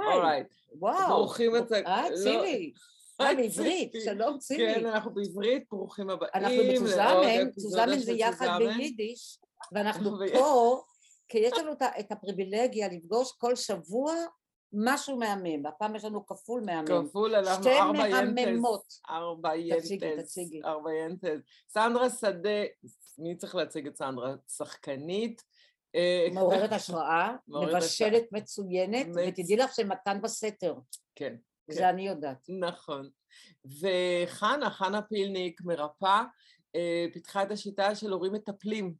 אורייט. וואו. ברוכים הצג... אה, לא, צילי. אה, בעברית. צילי. שלום, כן, צילי. אנחנו בעברית, ברוכים הבאים. אנחנו בתוזמן, תוזמן זה יחד. ביידיש, ואנחנו פה, כי יש לנו את ה- את הפריבילגיה לפגוש כל שבוע משהו מהמם, והפעם יש לנו כפול מהמם. כפול אנחנו שתי ארבע ינטס. מהממות. ארבע תציגי, ינטס. תציגי. ארבע ינטס. סנדרה שדה, מי צריך להציג את סנדרה? שחקנית. אה, מעוררת השראה, מבשלת מצוינת, מצ- ותדעי לך שמתן בסתר, כן. כן. זה אני יודעת. נכון. וחנה, חנה פילניק, מרפאה, אה, פיתחה את השיטה של הורים מטפלים.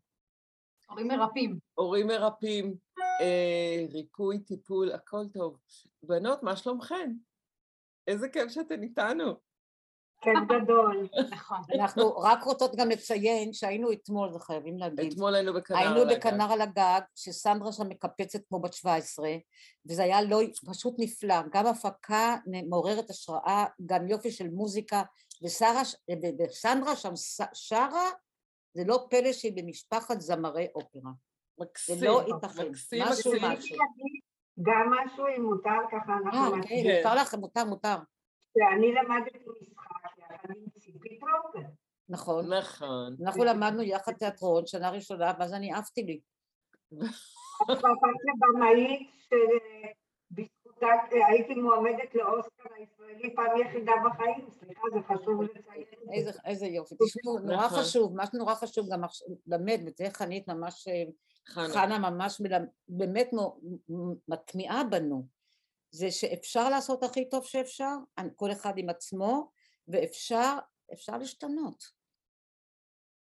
הורים מרפאים. הורים מרפאים, אה, ריפוי, טיפול, הכל טוב. בנות, מה שלומכן? איזה כיף שאתן איתנו. כיף גדול. נכון. אנחנו רק רוצות גם לציין שהיינו אתמול, זה חייבים להגיד. אתמול היינו בכנר היינו על הגג. בכנר על הגג, שסנדרה שם מקפצת כמו בת 17, וזה היה לא, פשוט נפלא, גם הפקה מעוררת השראה, גם יופי של מוזיקה, ושרה, וסנדרה שם ש- שרה, זה לא פלא שהיא במשפחת זמרי אופרה. מקסים, זה לא ייתכן, מקסים, משהו מקסים. משהו. גם משהו אם מותר ככה, אה, אנחנו כן, נתחיל. כן. מותר לכם, מותר, מותר. שאני למדתי ציפי טרופר. נכון. נכון. אנחנו למדנו יחד תיאטרון, שנה ראשונה, ואז אני עפתי לי. את הפכת לבמאית שבזכותה אה, הייתי מועמדת לאוסקר הישראלי פעם יחידה בחיים, סליחה, זה חשוב לציין. איזה, איזה יופי. תשמעו, נורא נכון. חשוב, מה שנורא חשוב גם באמת, ותהיה חנית ממש אה, חנה. חנה ממש באמת מטמיעה בנו, זה שאפשר לעשות הכי טוב שאפשר, אני- כל אחד עם עצמו, ואפשר אפשר להשתנות.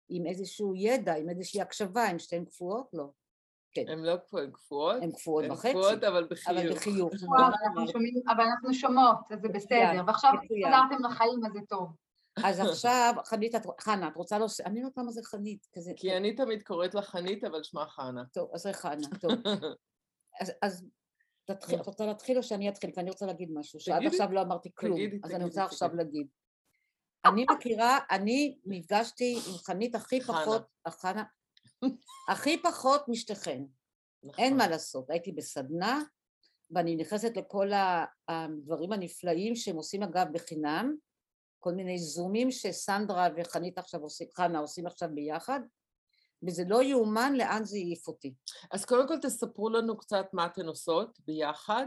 עם איזשהו ידע, עם איזושהי הקשבה, הן שתיהן קפואות? לא. הן לא קפואות, הן קפואות. הן קפואות הן בחצי, קפואות, אבל אבל בחיוך. בחיוך. אבל. שומעים, אבל אנחנו שומעות, אז זה בסדר. ועכשיו. חזרתם לחיים, אז זה טוב. אז עכשיו, חנית, את- חנה, את רוצה להוסיף? אני לא יודעת למה זה חנית, כזה... כי אני תמיד קוראת לה חנית, אבל שמה חנה. טוב, אז זה חנה, טוב. אז, אז תתחיל, את רוצה להתחיל או שאני אתחיל? כי אני רוצה להגיד משהו, שעד. עכשיו לא אמרתי כלום, תגידי, אז אני רוצה עכשיו. להגיד. אני מכירה, אני נפגשתי עם חנית הכי. פחות, חנה, הכי פחות משתיכן, נכון. אין מה לעשות, הייתי בסדנה, ואני נכנסת לכל הדברים הנפלאים שהם עושים אגב בחינם, כל מיני זומים שסנדרה וחנית עכשיו עושים, חנה עושים עכשיו ביחד, וזה לא יאומן לאן זה העיף אותי. אז קודם כל תספרו לנו קצת מה אתן עושות ביחד,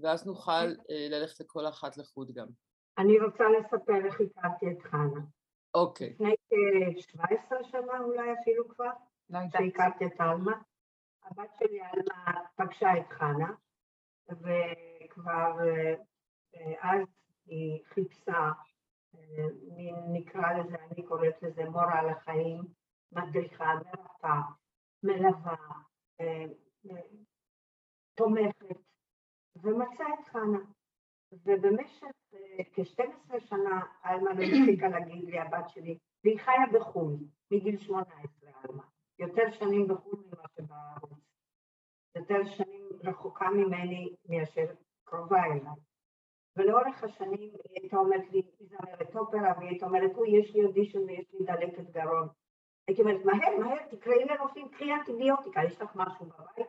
ואז נוכל אה, ללכת לכל אחת לחוד גם. אני רוצה לספר איך הכרתי את חנה. אוקיי. לפני כ-17 שנה אולי אפילו כבר, לא יודעת. שהכרתי את עלמה. הבת שלי עלמה פגשה את חנה, וכבר אה, אז היא חיפשה, אה, נקרא לזה, אני קוראת לזה מורה על החיים, מדריכה, מרפאה, מלווה, אה, תומכת, ומצאה את חנה. ובמשך אה, כ-12 שנה עלמה לא הפסיקה להגיד לי, הבת שלי, והיא חיה בחו"ל, מגיל 18 עלמה, יותר שנים בחו"ל ממה שבארץ, יותר שנים רחוקה ממני מאשר קרובה אליי. ולאורך השנים היא הייתה אומרת לי, היא זמרת אופרה, והיא הייתה אומרת, אוי, יש לי אודישן ויש לי דלקת גרון. הייתי אומרת, מהר, מהר, תקראי לרופאים, קחי אנטיביוטיקה, יש לך משהו בבית?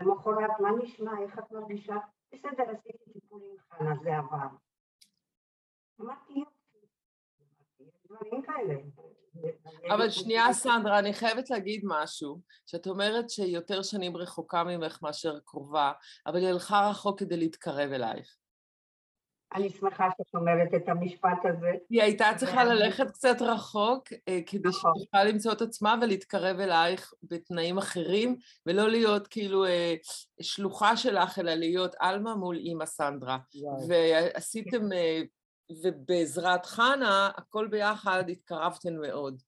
למחרת, מה נשמע, איך את מרגישה? בסדר, עשיתי טיפול עם חנה, זה עבר. אמרתי. אבל שנייה, סנדרה, אני חייבת להגיד משהו, שאת אומרת שהיא יותר שנים רחוקה ממך מאשר קרובה, אבל היא הלכה רחוק כדי להתקרב אלייך. אני שמחה שאת אומרת את המשפט הזה. היא הייתה צריכה ללכת קצת רחוק אה, כדי נכון. שתוכל למצוא את עצמה ולהתקרב אלייך בתנאים אחרים, ולא להיות כאילו אה, שלוחה שלך, אלא להיות עלמה מול אימא סנדרה. ועשיתם, אה, ובעזרת חנה, הכל ביחד התקרבתן מאוד.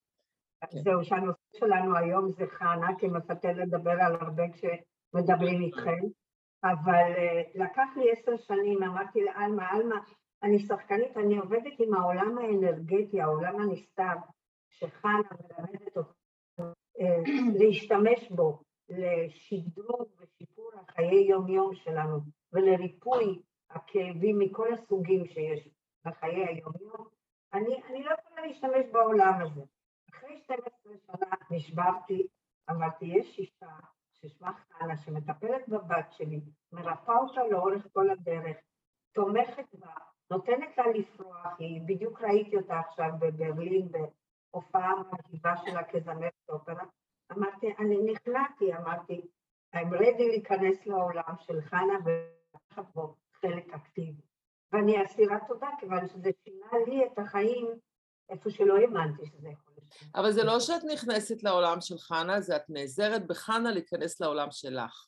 כן. זהו, שהנושא שלנו היום זה חנה, כי מפתה לדבר על הרבה כשמדברים איתכם, אבל אה, לקח לי עשר שנים, אמרתי לעלמה, עלמה, אני שחקנית, אני עובדת עם העולם האנרגטי, העולם הנסתר, שחנה מלמדת אותנו אה, להשתמש בו לשדרוג ושיפור החיי יום-יום שלנו, ולריפוי הכאבים מכל הסוגים שיש בחיי היום-יום. אני, אני לא יכולה להשתמש בעולם הזה. אחרי 12 שנה נשברתי, אמרתי, יש אישה ששמה חנה, שמטפלת בבת שלי, מרפאה אותה לאורך כל הדרך, תומכת בה, נותנת לה לפרוח, היא בדיוק ראיתי אותה עכשיו בברלין בהופעה מרהיבה שלה כזמרת אופרה, אמרתי, אני נכנעתי, אמרתי, I'm ready להיכנס לעולם של חנה ולקחת בו חלק אקטיבי. ואני אסירה תודה, כיוון שזה שינה לי את החיים איפה שלא האמנתי שזה יכול. אבל זה לא שאת נכנסת לעולם של חנה, זה את נעזרת בחנה להיכנס לעולם שלך.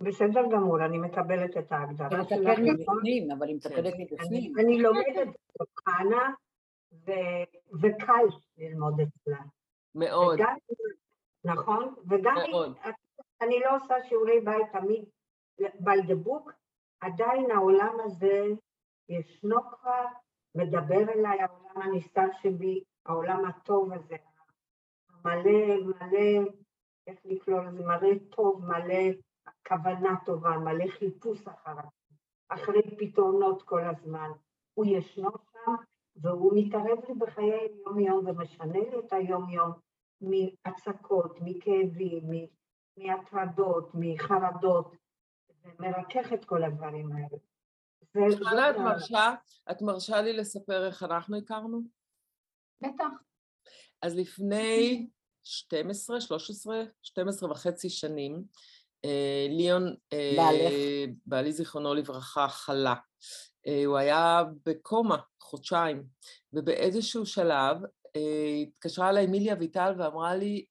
בסדר גמור, אני מקבלת את היא ההגדרה שלך. מטפלת מבפנים, אבל היא מטפלת אני, מבפנים. אני לומדת את חנה, ו- וקל ללמוד אצלה. מאוד, וגם, נכון? וגם אם. אני לא עושה שיעורי בית תמיד by the book, עדיין העולם הזה ישנו כבר, מדבר אליי, העולם הנסתר שבי, העולם הטוב הזה, מלא, מלא, איך לקרוא לזה, מלא טוב, מלא כוונה טובה, מלא חיפוש אחריו, אחרי פתרונות כל הזמן. הוא ישנו שם, והוא מתערב לי בחיי היום-יום ומשנה לי את היום-יום מהצקות, מכאבים, מהטרדות, מחרדות, ומרכך את כל הדברים האלה. חנה, את מרשה, את מרשה לי לספר איך אנחנו הכרנו? בטח. אז לפני 12, 13, 12 וחצי שנים, אה, ליאון, אה. בעלי זיכרונו לברכה, חלה. אה, הוא היה בקומה חודשיים, ובאיזשהו שלב התקשרה אליי מילי אביטל ואמרה לי,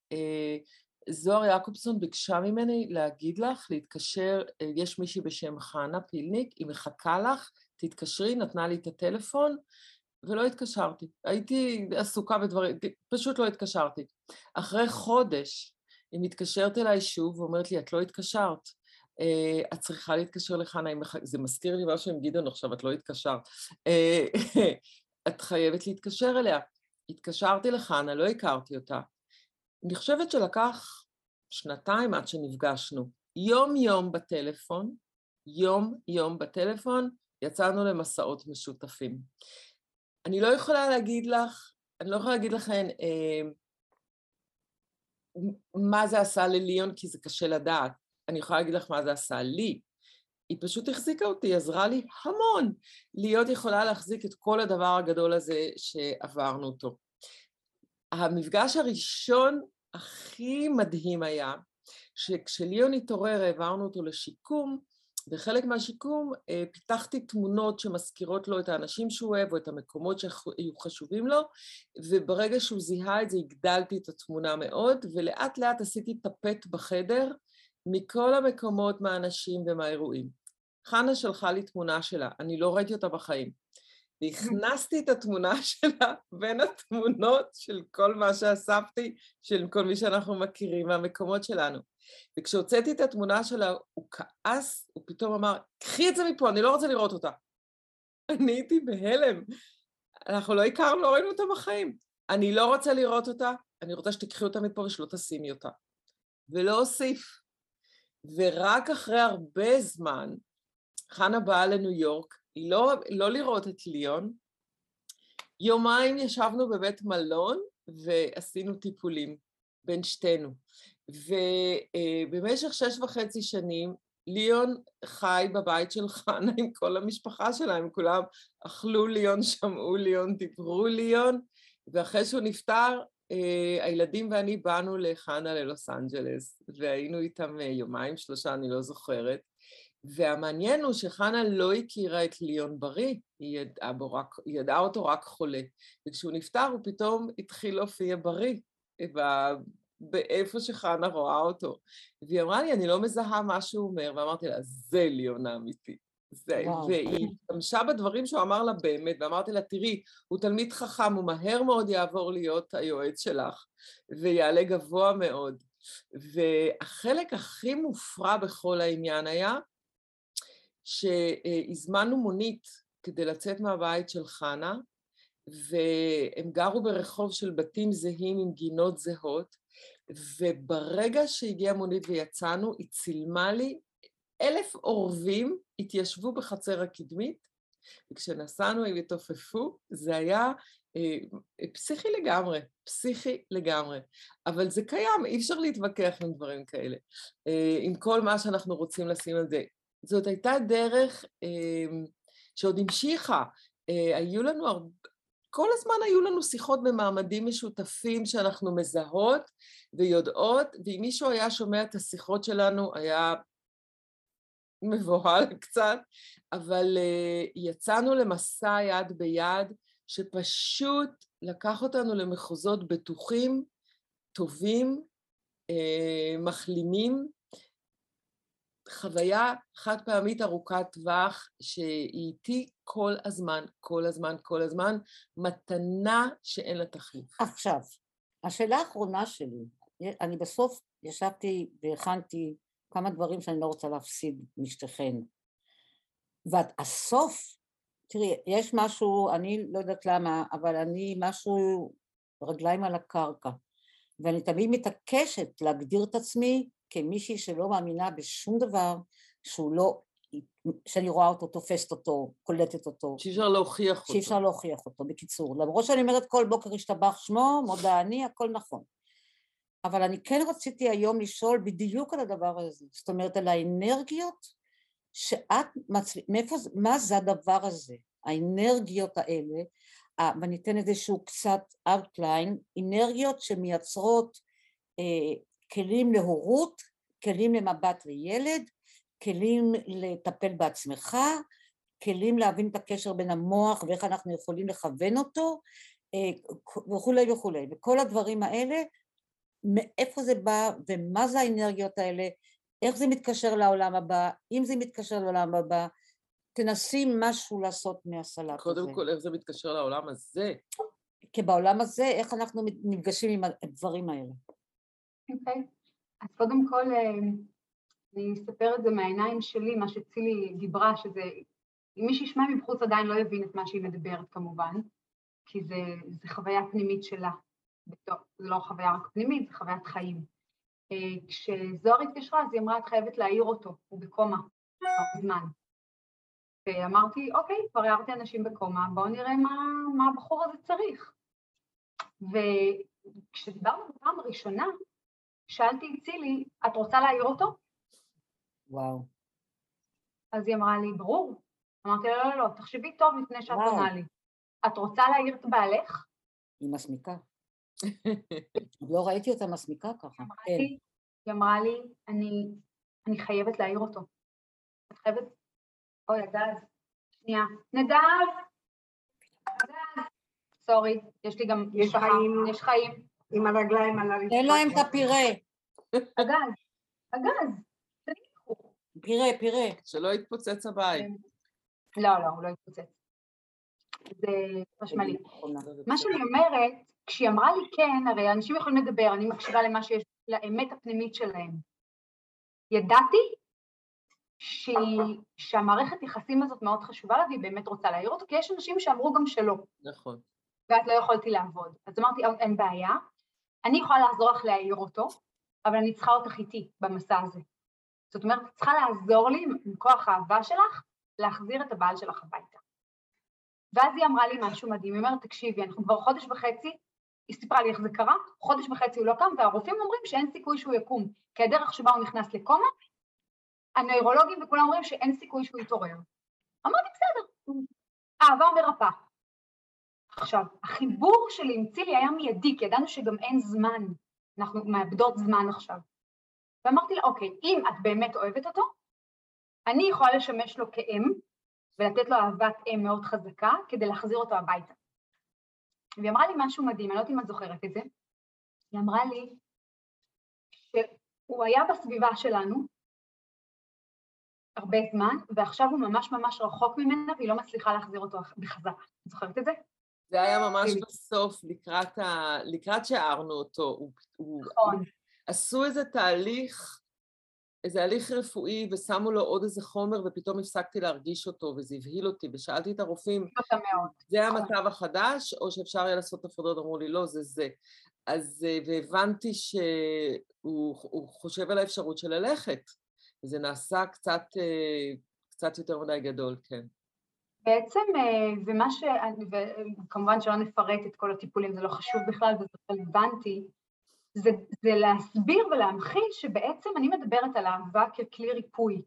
זוהר יעקובסון ביקשה ממני להגיד לך, להתקשר, יש מישהי בשם חנה פילניק, היא מחכה לך, תתקשרי, נתנה לי את הטלפון, ולא התקשרתי. הייתי עסוקה בדברים, פשוט לא התקשרתי. אחרי חודש היא מתקשרת אליי שוב ואומרת לי, את לא התקשרת. אה, את צריכה להתקשר לחנה, זה מזכיר לי משהו עם גדעון עכשיו, את לא התקשרת. אה, את חייבת להתקשר אליה. התקשרתי לחנה, לא הכרתי אותה. אני חושבת שלקח שנתיים עד שנפגשנו. יום-יום בטלפון, יום-יום בטלפון, יצאנו למסעות משותפים. אני לא יכולה להגיד לך, אני לא יכולה להגיד לכם אה, מה זה עשה לליון, כי זה קשה לדעת. אני יכולה להגיד לך מה זה עשה לי. היא פשוט החזיקה אותי, עזרה לי המון. להיות יכולה להחזיק את כל הדבר הגדול הזה שעברנו אותו. המפגש הראשון הכי מדהים היה, שכשליאון התעורר העברנו אותו לשיקום, בחלק מהשיקום אה, פיתחתי תמונות שמזכירות לו את האנשים שהוא אוהב או את המקומות שהיו חשובים לו, וברגע שהוא זיהה את זה הגדלתי את התמונה מאוד, ולאט לאט עשיתי טפט בחדר מכל המקומות, מהאנשים ומהאירועים. חנה שלחה לי תמונה שלה, אני לא ראיתי אותה בחיים. והכנסתי את התמונה שלה בין התמונות של כל מה שאספתי, של כל מי שאנחנו מכירים מהמקומות שלנו. וכשהוצאתי את התמונה שלה, הוא כעס, הוא פתאום אמר, קחי את זה מפה, אני לא רוצה לראות אותה. אני הייתי בהלם. אנחנו לא הכרנו, לא ראינו אותה בחיים. אני לא רוצה לראות אותה, אני רוצה שתיקחי אותה מפה ושלא תשימי אותה. ולא אוסיף. ורק אחרי הרבה זמן, חנה באה לניו יורק, לא, לא לראות את ליאון, יומיים ישבנו בבית מלון ועשינו טיפולים בין שתינו. ובמשך שש וחצי שנים ליאון חי בבית של חנה עם כל המשפחה שלה, הם כולם אכלו ליאון, שמעו ליאון, דיברו ליאון, ואחרי שהוא נפטר, הילדים ואני באנו לחנה ללוס אנג'לס, והיינו איתם יומיים, שלושה, אני לא זוכרת. והמעניין הוא שחנה לא הכירה את ליאון בריא, היא ידעה, רק, היא ידעה אותו רק חולה. וכשהוא נפטר הוא פתאום התחיל להופיע בריא, באיפה שחנה רואה אותו. והיא אמרה לי, אני לא מזהה מה שהוא אומר, ואמרתי לה, זה ליאון האמיתי. זה, והיא השתמשה בדברים שהוא אמר לה באמת, ואמרתי לה, תראי, הוא תלמיד חכם, הוא מהר מאוד יעבור להיות היועץ שלך, ויעלה גבוה מאוד. והחלק הכי מופרע בכל העניין היה, שהזמנו מונית כדי לצאת מהבית של חנה, והם גרו ברחוב של בתים זהים עם גינות זהות, וברגע שהגיעה מונית ויצאנו, היא צילמה לי אלף עורבים התיישבו בחצר הקדמית, וכשנסענו הם התעופפו, זה היה אה, פסיכי לגמרי, פסיכי לגמרי. אבל זה קיים, אי אפשר להתווכח עם דברים כאלה, אה, עם כל מה שאנחנו רוצים לשים על זה. זאת הייתה דרך אה, שעוד המשיכה. אה, היו לנו הרבה... כל הזמן היו לנו שיחות במעמדים משותפים שאנחנו מזהות ויודעות, ואם מישהו היה שומע את השיחות שלנו, היה מבוהל קצת, אבל uh, יצאנו למסע יד ביד, שפשוט לקח אותנו למחוזות בטוחים, טובים, uh, מחלימים, חוויה חד פעמית ארוכת טווח שהיא איתי כל הזמן, כל הזמן, כל הזמן, מתנה שאין לה תחליף. עכשיו, השאלה האחרונה שלי, אני בסוף ישבתי והכנתי כמה דברים שאני לא רוצה להפסיד משתיכן. והסוף, תראי, יש משהו, אני לא יודעת למה, אבל אני משהו, רגליים על הקרקע. ואני תמיד מתעקשת להגדיר את עצמי כמישהי שלא מאמינה בשום דבר שהוא לא, שאני רואה אותו, תופסת אותו, קולטת אותו. שאי אפשר להוכיח אותו. שאי אפשר להוכיח אותו, בקיצור. למרות שאני אומרת כל בוקר השתבח שמו, מודה אני, הכל נכון. אבל אני כן רציתי היום לשאול בדיוק על הדבר הזה, זאת אומרת על האנרגיות שאת, מצ... מאיפה, מה זה הדבר הזה, האנרגיות האלה, ואני אתן איזשהו קצת outline, אנרגיות שמייצרות אה, כלים להורות, כלים למבט לילד, כלים לטפל בעצמך, כלים להבין את הקשר בין המוח ואיך אנחנו יכולים לכוון אותו אה, וכולי וכולי, וכל הדברים האלה מאיפה זה בא ומה זה האנרגיות האלה, איך זה מתקשר לעולם הבא, אם זה מתקשר לעולם הבא, תנסי משהו לעשות מהסלט הזה. קודם כל, איך זה מתקשר לעולם הזה? כי בעולם הזה, איך אנחנו נפגשים עם הדברים האלה. אוקיי. Okay. אז קודם כל, אה, אני אספר את זה מהעיניים שלי, מה שצילי דיברה, שזה, אם מי שישמע מבחוץ עדיין לא יבין את מה שהיא מדברת כמובן, כי זה, זה חוויה פנימית שלה. זה לא חוויה רק פנימית, זה חוויית חיים. אה, כשזוהר התקשרה, אז היא אמרה, את חייבת להעיר אותו, הוא בקומה, זמן. ואמרתי, אוקיי, כבר הערתי אנשים בקומה, בואו נראה מה, מה הבחור הזה צריך. וכשדיברנו בפעם הראשונה, שאלתי את צילי, את רוצה להעיר אותו? וואו. אז היא אמרה לי, ברור. אמרתי לה, לא, לא, לא, תחשבי טוב לפני שאת עונה לי. את רוצה להעיר את בעלך? היא מסמיקה. לא ראיתי אותה מסמיקה ככה. כן. היא אמרה לי, אני, אני חייבת להעיר אותו. את חייבת... אוי, הגז. שנייה. נדב! נדב! סורי, יש לי גם יש חיים. יש חיים. עם הרגליים על הרצפה. תן להם את הפירה. הגז. הגז. פירה, פירה. שלא יתפוצץ הבית. לא, לא, הוא לא יתפוצץ. זה חשמלי. מה שאני אומרת, כשהיא אמרה לי כן, הרי אנשים יכולים לדבר, אני מקשיבה למה שיש, לאמת הפנימית שלהם. ידעתי שהמערכת יחסים הזאת מאוד חשובה לה והיא באמת רוצה להעיר אותו, כי יש אנשים שאמרו גם שלא. נכון. ואז לא יכולתי לעבוד. אז אמרתי, אין בעיה, אני יכולה לעזור לך להעיר אותו, אבל אני צריכה אותך איתי במסע הזה. זאת אומרת, את צריכה לעזור לי עם כוח האהבה שלך להחזיר את הבעל שלך הביתה. ואז היא אמרה לי משהו מדהים, היא אומרת, תקשיבי, אנחנו כבר חודש וחצי היא סיפרה לי איך זה קרה, חודש וחצי הוא לא קם, והרופאים אומרים שאין סיכוי שהוא יקום, כי הדרך שבה הוא נכנס לקומה, הנוירולוגים וכולם אומרים שאין סיכוי שהוא יתעורר. אמרתי, בסדר, אהבה מרפאה. עכשיו, החיבור שלי עם צילי היה מיידי, כי ידענו שגם אין זמן, אנחנו מאבדות זמן עכשיו. ואמרתי לה, אוקיי, אם את באמת אוהבת אותו, אני יכולה לשמש לו כאם, ולתת לו אהבת אם מאוד חזקה, כדי להחזיר אותו הביתה. והיא אמרה לי משהו מדהים, אני לא יודעת אם את זוכרת את זה. היא אמרה לי שהוא היה בסביבה שלנו הרבה זמן, ועכשיו הוא ממש ממש רחוק ממנה והיא לא מצליחה להחזיר אותו בחזרה. את זוכרת את זה? זה היה ממש בסוף, לקראת, ה... לקראת שהערנו אותו. נכון. עשו איזה תהליך איזה הליך רפואי ושמו לו עוד איזה חומר ופתאום הפסקתי להרגיש אותו וזה הבהיל אותי ושאלתי את הרופאים, זה המצב החדש או שאפשר היה לעשות הפרדות? אמרו לי לא, זה זה. אז, אה, והבנתי שהוא חושב על האפשרות של ללכת. וזה נעשה קצת, אה, קצת יותר מדי גדול, כן. בעצם, אה, ומה ש... וכמובן שלא נפרט את כל הטיפולים, זה לא חשוב בכלל וזה רלוונטי, זה, זה להסביר ולהמחיש שבעצם אני מדברת על אהבה ככלי ריפוי.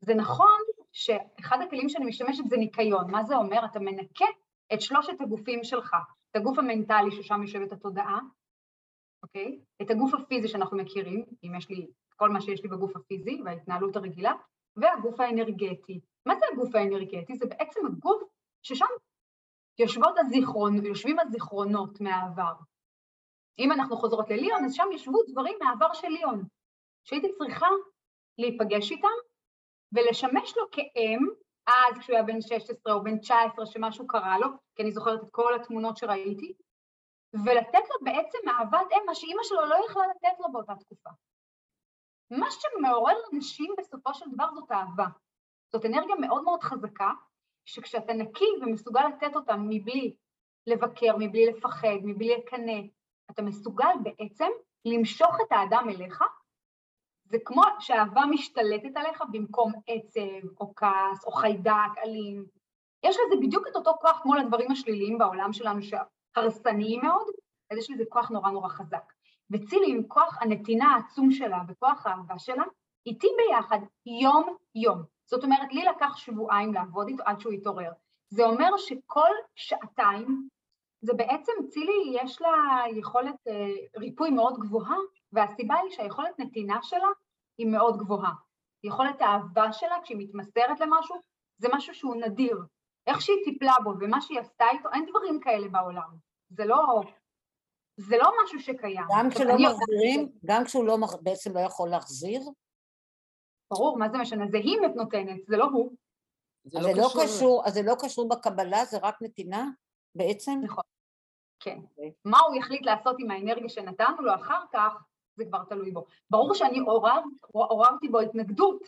זה נכון שאחד הכלים שאני משתמשת זה ניקיון. מה זה אומר? אתה מנקה את שלושת הגופים שלך, את הגוף המנטלי ששם יושבת התודעה, אוקיי? את הגוף הפיזי שאנחנו מכירים, אם יש לי כל מה שיש לי בגוף הפיזי וההתנהלות הרגילה, והגוף האנרגטי. מה זה הגוף האנרגטי? זה בעצם הגוף ששם יושבות הזיכרון, יושבים הזיכרונות מהעבר. אם אנחנו חוזרות לליאון, אז שם ישבו דברים מהעבר של ליאון, שהייתי צריכה להיפגש איתם ולשמש לו כאם, אז כשהוא היה בן 16 או בן 19 שמשהו קרה לו, כי אני זוכרת את כל התמונות שראיתי, ולתת לו בעצם אהבת אם, מה שאימא שלו לא יכלה לתת לו באותה תקופה. מה שמעורר אנשים בסופו של דבר זאת אהבה. זאת אנרגיה מאוד מאוד חזקה, שכשאתה נקי ומסוגל לתת אותה מבלי לבקר, מבלי לפחד, מבלי לקנא, אתה מסוגל בעצם למשוך את האדם אליך, זה כמו שאהבה משתלטת עליך במקום עצב או כעס או חיידק אלים. יש לזה בדיוק את אותו כוח כמו לדברים השליליים בעולם שלנו שהרסניים מאוד, אז יש לזה כוח נורא נורא חזק. וצילי עם כוח הנתינה העצום שלה וכוח האהבה שלה, איתי ביחד יום-יום. זאת אומרת, לי לקח שבועיים לעבוד איתו עד שהוא התעורר. זה אומר שכל שעתיים, זה בעצם, צילי יש לה יכולת אה, ריפוי מאוד גבוהה, והסיבה היא שהיכולת נתינה שלה היא מאוד גבוהה. יכולת האהבה שלה, כשהיא מתמסרת למשהו, זה משהו שהוא נדיר. איך שהיא טיפלה בו ומה שהיא עשתה איתו, אין דברים כאלה בעולם. זה לא, זה לא משהו שקיים. גם כשלא מחזירים, גם כשהוא לא, בעצם לא יכול להחזיר? ברור, מה זה משנה? זה היא נותנת, זה לא הוא. זה לא, לא קשור, אז זה לא קשור בקבלה, זה רק נתינה בעצם? נכון, כן. Okay. אוקיי. מה הוא יחליט לעשות עם האנרגיה שנתנו לו אחר כך, זה כבר תלוי בו. ברור שאני עורר, עוררתי בו התנגדות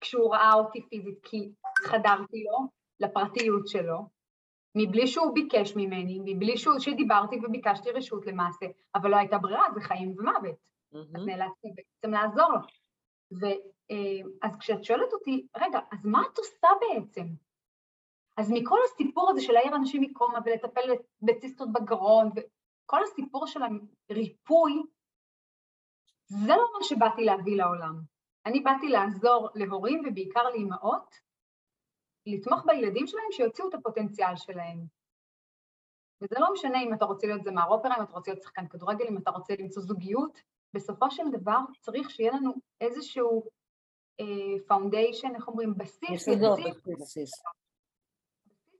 כשהוא ראה אותי פיזית, כי חדרתי לו לפרטיות שלו, מבלי שהוא ביקש ממני, מבלי שהוא, שדיברתי וביקשתי רשות למעשה, אבל לא הייתה ברירה, זה חיים ומוות. Mm-hmm. אז נאלצתי בעצם לעזור לו. אה, כשאת שואלת אותי, רגע, אז מה את עושה בעצם? אז מכל הסיפור הזה של להעיר אנשים מקומה ולטפל בציסטות בגרון, וכל הסיפור של הריפוי, זה לא מה שבאתי להביא לעולם. אני באתי לעזור להורים ובעיקר לאימהות לתמוך בילדים שלהם שיוציאו את הפוטנציאל שלהם. וזה לא משנה אם אתה רוצה להיות זמר אופרה, אם אתה רוצה להיות שחקן כדורגל, אם אתה רוצה למצוא זוגיות, בסופו של דבר צריך שיהיה לנו איזשהו foundation, אה, איך אומרים, בסיס, יסודות, בסיס.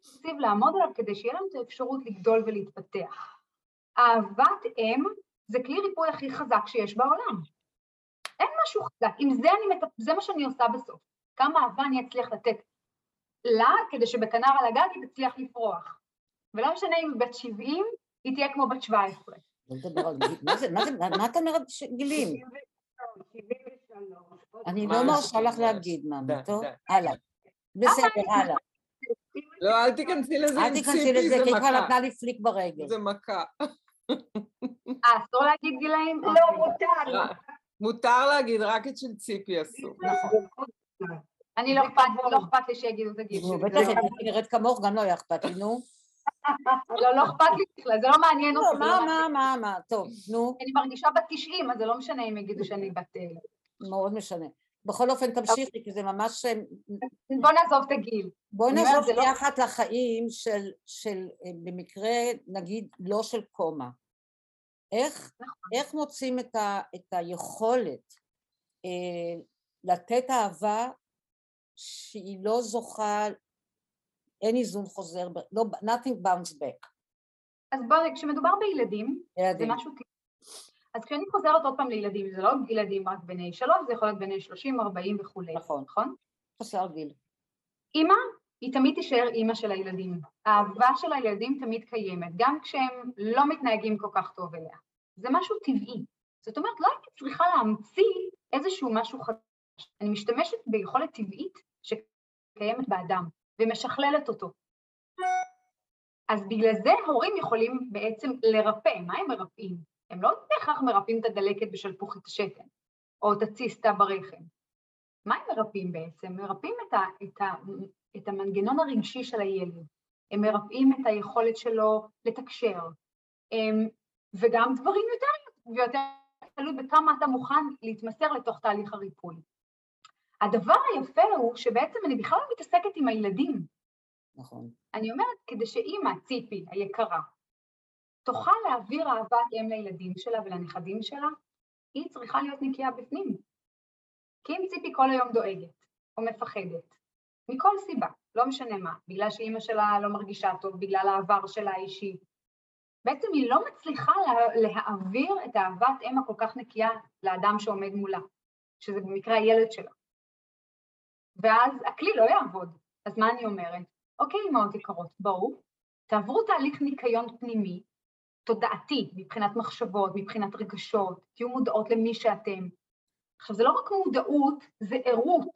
בסיס לעמוד עליו כדי שיהיה לנו את האפשרות לגדול ולהתפתח. אהבת אם זה כלי ריפוי הכי חזק שיש בעולם. אין משהו חזק, עם זה, אני, זה מה שאני עושה בסוף. כמה אהבה אני אצליח לתת לה, כדי שבכנר על הגג היא תצליח לפרוח. ולא משנה אם היא בת 70, היא תהיה כמו בת 17. מה את אומרת גילים? אני לא מרשה לך להגיד, מאמי, טוב? הלאה. בסדר, הלאה. לא, אל תיכנסי לזה. אל תיכנסי לזה, כי היא כבר נתנה לי פליק ברגל. זה מכה. אה, אסור להגיד גילאים? לא, מותר. מותר להגיד, רק את של ציפי אסור. נכון. אני לא אכפת, לא אכפת לי שיגידו את הגיל שלי. בטח, אם אני נראית כמוך, גם לא היה אכפת לי, נו. לא, לא אכפת לי בכלל, זה לא מעניין לא, אותי. מה, מה, מה, מה, טוב, נו. אני מרגישה בת 90, אז זה לא משנה אם יגידו שאני בת... מאוד משנה. בכל אופן תמשיכי, כי זה ממש... אה, בוא נעזוב את הגיל. בואי נעזוב יחד לא- לחיים של, אה, במקרה, נגיד, לא של קומה. איך, נכון. איך מוצאים את, ה, את היכולת אה, לתת אהבה שהיא לא זוכה, אין איזון חוזר, לא, nothing bounce back. אז בואי, כשמדובר בילדים, ילדים. זה משהו... אז כשאני חוזרת עוד פעם לילדים, זה לא ילדים רק בני שלוש, זה יכול להיות בני שלושים, ארבעים וכולי, נכון? נכון? חסר גיל. אימא, היא תמיד תישאר אימא של הילדים. האהבה של הילדים תמיד קיימת, גם כשהם לא מתנהגים כל כך טוב אליה. זה משהו טבעי. זאת אומרת, לא הייתי צריכה להמציא איזשהו משהו חדש. אני משתמשת ביכולת טבעית שקיימת באדם, ומשכללת אותו. אז בגלל זה הורים יכולים בעצם לרפא. מה הם מרפאים? הם לא בהכרח מרפאים את הדלקת בשלפוחית השתן, או את הציסטה ברחם. מה הם מרפאים בעצם? מרפאים את, ה, את את המנגנון הרגשי של הילד, הם מרפאים את היכולת שלו לתקשר, הם, וגם דברים יותר ויותר תלוי בכמה אתה מוכן להתמסר לתוך תהליך הריפוי. הדבר היפה הוא שבעצם אני בכלל לא מתעסקת עם הילדים. נכון. אני אומרת, כדי שאימא, ציפי, היקרה, תוכל להעביר אהבת אם לילדים שלה ולנכדים שלה, היא צריכה להיות נקייה בפנים. כי אם ציפי כל היום דואגת או מפחדת, מכל סיבה, לא משנה מה, בגלל שאימא שלה לא מרגישה טוב, בגלל העבר שלה האישי, בעצם היא לא מצליחה לה, להעביר את אהבת אם הכל כך נקייה לאדם שעומד מולה, שזה במקרה הילד שלה. ואז הכלי לא יעבוד. אז מה אני אומרת? אוקיי, אמהות יקרות, בואו, תעברו תהליך ניקיון פנימי, תודעתי, מבחינת מחשבות, מבחינת רגשות, תהיו מודעות למי שאתם. עכשיו, זה לא רק מודעות, זה ערות.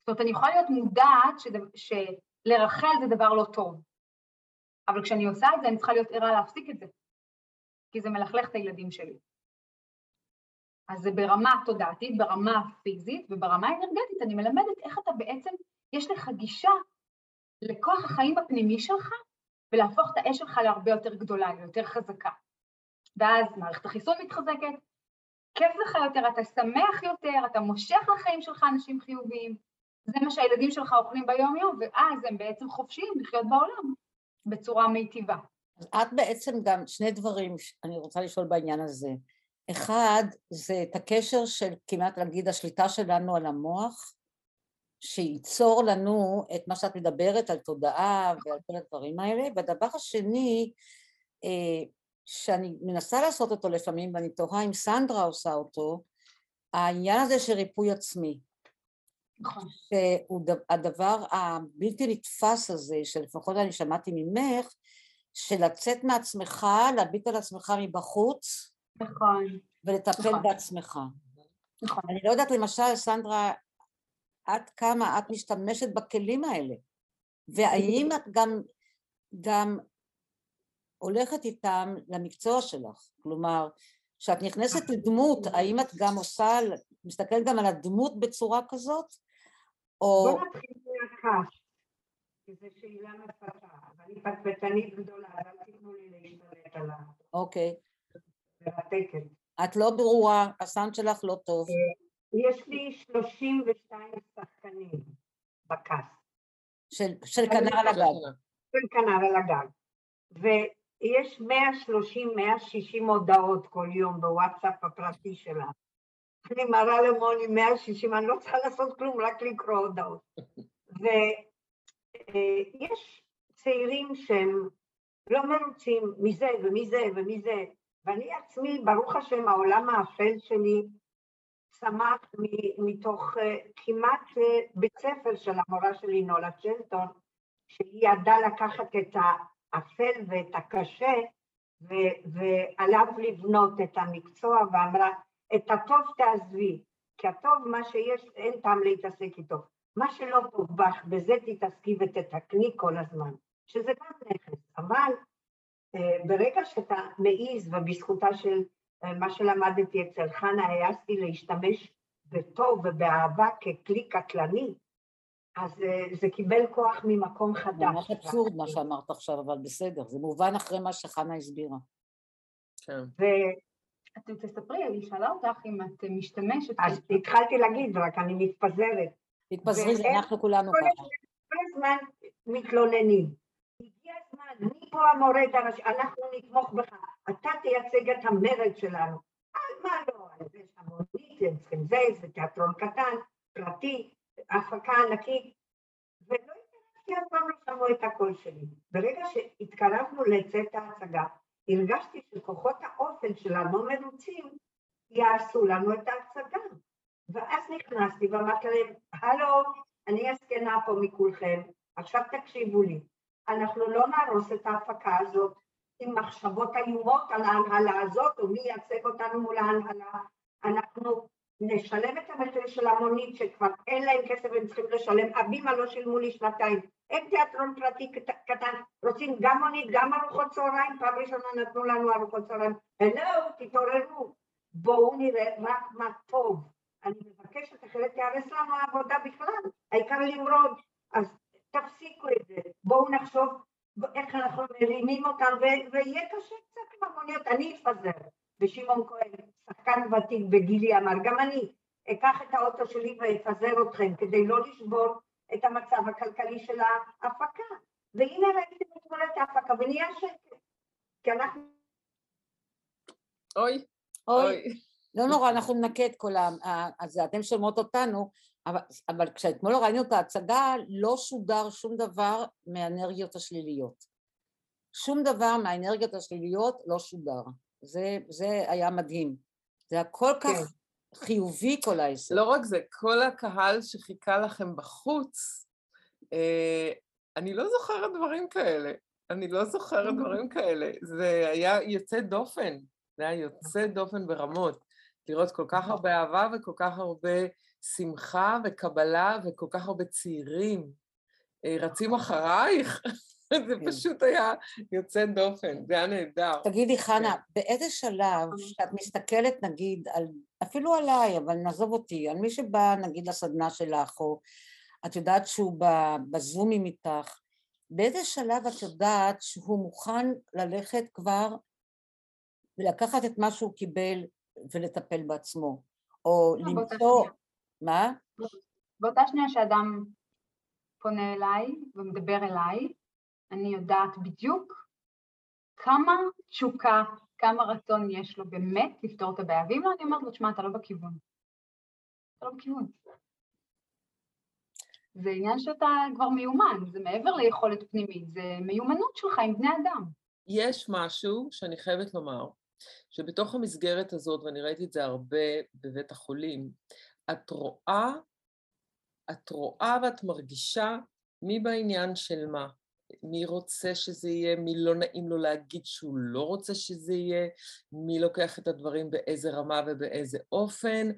זאת אומרת, אני יכולה להיות מודעת שלרחל זה דבר לא טוב, אבל כשאני עושה את זה, אני צריכה להיות ערה להפסיק את זה, כי זה מלכלך את הילדים שלי. אז זה ברמה תודעתית, ברמה פיזית וברמה אנרגטית, אני מלמדת איך אתה בעצם, יש לך גישה לכוח החיים הפנימי שלך, ולהפוך את האש שלך להרבה יותר גדולה, ליותר חזקה. ואז מערכת החיסון מתחזקת, כיף לך יותר, אתה שמח יותר, אתה מושך לחיים שלך אנשים חיוביים, זה מה שהילדים שלך אוכלים ביום-יום, ואז הם בעצם חופשיים לחיות בעולם בצורה מיטיבה. אז את בעצם גם שני דברים אני רוצה לשאול בעניין הזה. אחד, זה את הקשר של כמעט להגיד השליטה שלנו על המוח, שייצור לנו את מה שאת מדברת על תודעה ועל כל הדברים האלה, והדבר השני, אה, שאני מנסה לעשות אותו לפעמים, ואני תוהה אם סנדרה עושה אותו, העניין הזה של ריפוי עצמי. נכון. שהוא הדבר הבלתי נתפס הזה, שלפחות אני שמעתי ממך, של לצאת מעצמך, להביט על עצמך מבחוץ, נכון. ולטפל נכון. בעצמך. נכון. אני לא יודעת, למשל, סנדרה, עד כמה את משתמשת בכלים האלה, והאם את גם, גם הולכת איתם למקצוע שלך, כלומר, כשאת נכנסת לדמות, האם את גם עושה, מסתכלת גם על הדמות בצורה כזאת? או... בוא נתחיל מהקש, כי זו שאלה מפתה, ואני פטפטנית גדולה, אל תיתנו לי להשתלט על אוקיי. התקן. את לא ברורה, הסאונד שלך לא טוב. יש לי 32 שחקנים בכס, של, של כנר על הגג. של כנר על הגג, ויש 130-160 הודעות כל יום בוואטסאפ הפרטי שלה. אני מראה למוני 160, אני לא צריכה לעשות כלום, רק לקרוא הודעות. ויש צעירים שהם לא מרוצים מזה ומזה ומזה, ואני עצמי, ברוך השם, העולם האפל שלי צמח מתוך כמעט בית ספר של המורה שלי, נולה צ'לטון, שהיא ידעה לקחת את האפל ואת הקשה, ועליו לבנות את המקצוע, ואמרה, את הטוב תעזבי, כי הטוב, מה שיש, אין טעם להתעסק איתו. מה שלא טוב בך, בזה תתעסקי ותתקני כל הזמן, שזה גם נכס. אבל uh, ברגע שאתה מעיז, ובזכותה של מה שלמדתי אצל חנה, העזתי להשתמש בטוב ובאהבה ככלי קטלני, אז uh, זה קיבל כוח ממקום חדש. ממש אבסורד מה שאמרת עכשיו, אבל בסדר, זה מובן אחרי מה שחנה הסבירה. כן. תספרי, אני שאלה אותך אם את משתמשת... אז התחלתי להגיד, רק אני מתפזרת. תתפזרי, זה אנחנו כולנו ככה. כל הזמן מתלוננים. הגיע הזמן, מי פה המורד הראשי? אנחנו נתמוך בך, אתה תייצג את המרד שלנו. על מה לא? על זה שהמונית, הם צריכים זה, זה תיאטרון קטן, פרטי, הפקה ענקית. ולא התקרבתי אף פעם לא שמעו את הקול שלי. ברגע שהתקרבנו לצאת ההצגה, הרגשתי שכוחות האופן שלנו מרוצים, יעשו לנו את ההצגה. ואז נכנסתי ואמרתי להם, הלו, אני הזקנה פה מכולכם, עכשיו תקשיבו לי, אנחנו לא נהרוס את ההפקה הזאת עם מחשבות איומות על ההנהלה הזאת, או מי ייצג אותנו מול ההנהלה, אנחנו נשלם את המחיר של המונית שכבר אין להם כסף והם צריכים לשלם, הבימה לא שילמו לי שנתיים, אין תיאטרון פרטי קטן, רוצים גם מונית, גם ארוחות צהריים, פעם ראשונה נתנו לנו ארוחות צהריים, הלו, תתעוררו, בואו נראה רק מה טוב. אני מבקשת, אחרת תיהרס לנו העבודה בכלל, העיקר למרוד. אז תפסיקו את זה, בואו נחשוב איך אנחנו מרימים אותם, ויהיה קשה קצת עם המוניות, אני אפזר. ושמעון כהן, שחקן ותיק בגילי אמר, גם אני אקח את האוטו שלי ואפזר אתכם כדי לא לשבור את המצב הכלכלי של ההפקה. והנה ראיתם את ההפקה ונהיה שקט, כי אנחנו... אוי, אוי. לא נורא, אנחנו ננקה את כל ה... אז אתם שומעות אותנו, אבל, אבל כשאתמול ראינו את ההצגה, לא שודר שום דבר מהאנרגיות השליליות. שום דבר מהאנרגיות השליליות לא שודר. זה, זה היה מדהים. זה היה כל כך כן. חיובי כל העסק. לא רק זה, כל הקהל שחיכה לכם בחוץ, אה, אני לא זוכרת דברים כאלה. אני לא זוכרת דברים כאלה. זה היה יוצא דופן. זה היה יוצא דופן ברמות. לראות כל כך הרבה אהבה וכל כך הרבה שמחה וקבלה וכל כך הרבה צעירים אה, רצים אחרייך. זה כן. פשוט היה יוצא דופן, זה היה נהדר. תגידי, חנה, כן. באיזה שלב שאת מסתכלת, נגיד, על, אפילו עליי, אבל נעזוב אותי, על מי שבא, נגיד, לסדנה שלך, או את יודעת שהוא בזומים איתך, באיזה שלב את יודעת שהוא מוכן ללכת כבר ולקחת את מה שהוא קיבל ולטפל בעצמו, או לא, למצוא... מה? באותה שנייה שאדם פונה אליי ומדבר אליי, אני יודעת בדיוק כמה תשוקה, כמה רצון יש לו באמת לפתור את הבעיה, ואם לא, אני אומרת לו, תשמע, אתה לא בכיוון. אתה לא בכיוון. זה עניין שאתה כבר מיומן, זה מעבר ליכולת פנימית, זה מיומנות שלך עם בני אדם. יש משהו שאני חייבת לומר, שבתוך המסגרת הזאת, ואני ראיתי את זה הרבה בבית החולים, את רואה, את רואה ואת מרגישה מי בעניין של מה. מי רוצה שזה יהיה, מי לא נעים לו להגיד שהוא לא רוצה שזה יהיה, מי לוקח את הדברים באיזה רמה ובאיזה אופן.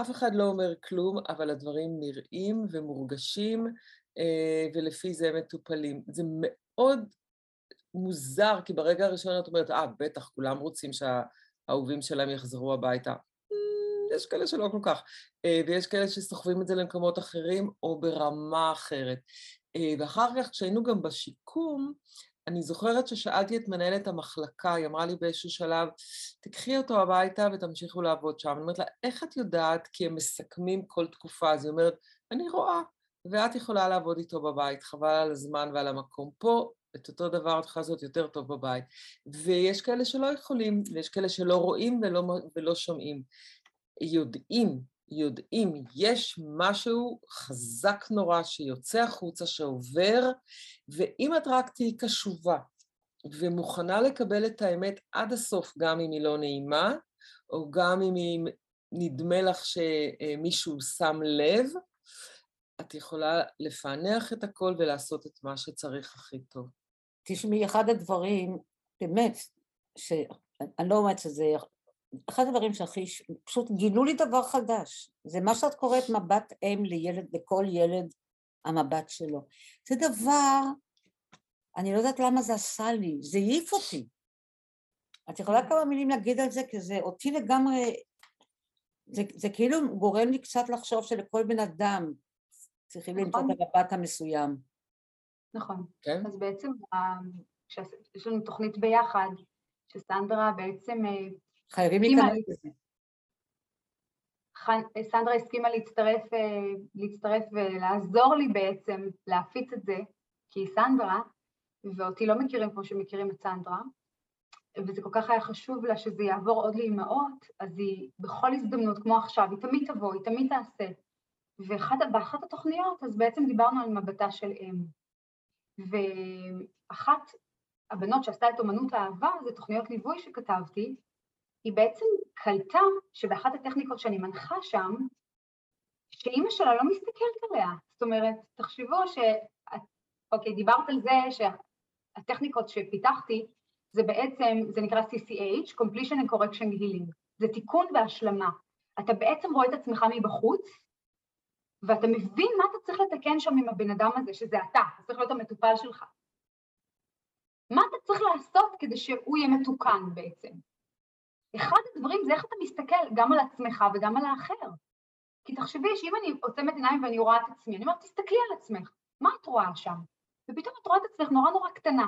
אף אחד לא אומר כלום, אבל הדברים נראים ומורגשים, אה, ולפי זה הם מטופלים. זה מאוד מוזר, כי ברגע הראשון את אומרת, אה, בטח, כולם רוצים שהאהובים שלהם יחזרו הביתה. יש כאלה שלא כל כך, אה, ויש כאלה שסוחבים את זה למקומות אחרים או ברמה אחרת. אה, ואחר כך, כשהיינו גם בשיקום, אני זוכרת ששאלתי את מנהלת המחלקה, היא אמרה לי באיזשהו שלב, תקחי אותו הביתה ותמשיכו לעבוד שם. אני אומרת לה, איך את יודעת? כי הם מסכמים כל תקופה. אז היא אומרת, אני רואה, ואת יכולה לעבוד איתו בבית, חבל על הזמן ועל המקום. פה את אותו דבר את יכולה לעשות יותר טוב בבית. ויש כאלה שלא יכולים, ויש כאלה שלא רואים ולא, ולא שומעים. יודעים יודעים, יש משהו חזק נורא שיוצא החוצה, שעובר, ואם את רק תהיי קשובה ומוכנה לקבל את האמת עד הסוף, גם אם היא לא נעימה, או גם אם היא נדמה לך שמישהו שם לב, את יכולה לפענח את הכל ולעשות את מה שצריך הכי טוב. תשמעי, אחד הדברים, באמת, שאני לא אומרת שזה אחד הדברים שהכי, פשוט גילו לי דבר חדש, זה מה שאת קוראת מבט אם לילד, לכל ילד המבט שלו. זה דבר, אני לא יודעת למה זה עשה לי, זה העיף אותי. את יכולה כמה מילים להגיד על זה? כי זה אותי לגמרי, זה, זה כאילו גורם לי קצת לחשוב שלכל בן אדם צריכים נכון. למצוא את המבט המסוים. נכון. כן? אז בעצם, יש לנו תוכנית ביחד, שסנדרה בעצם אה, חייבים להיכנס לזה. סנדרה הסכימה להצטרף, אה, להצטרף ולעזור לי בעצם להפיץ את זה, כי היא סנדרה, ואותי לא מכירים כמו שמכירים את סנדרה, וזה כל כך היה חשוב לה שזה יעבור עוד לאימהות, אז היא בכל הזדמנות, כמו עכשיו, היא תמיד תבוא, היא תמיד תעשה. ובאחת התוכניות, אז בעצם דיברנו על מבטה של אם. ואחת הבנות שעשתה את אומנות האהבה, זה תוכניות ליווי שכתבתי, היא בעצם קלטה שבאחת הטכניקות שאני מנחה שם, שאימא שלה לא מסתכלת עליה. זאת אומרת, תחשבו ש... אוקיי, דיברת על זה שהטכניקות שפיתחתי, זה בעצם, זה נקרא CCH, Completion and Correction Healing. זה תיקון והשלמה. אתה בעצם רואה את עצמך מבחוץ, ואתה מבין מה אתה צריך לתקן שם עם הבן אדם הזה, שזה אתה, זה צריך להיות המטופל שלך. מה אתה צריך לעשות כדי שהוא יהיה מתוקן בעצם? אחד הדברים זה איך אתה מסתכל גם על עצמך וגם על האחר. כי תחשבי שאם אני עוצמת עיניים ואני רואה את עצמי, אני אומרת, תסתכלי על עצמך. מה את רואה שם? ופתאום את רואה את עצמך נורא נורא קטנה.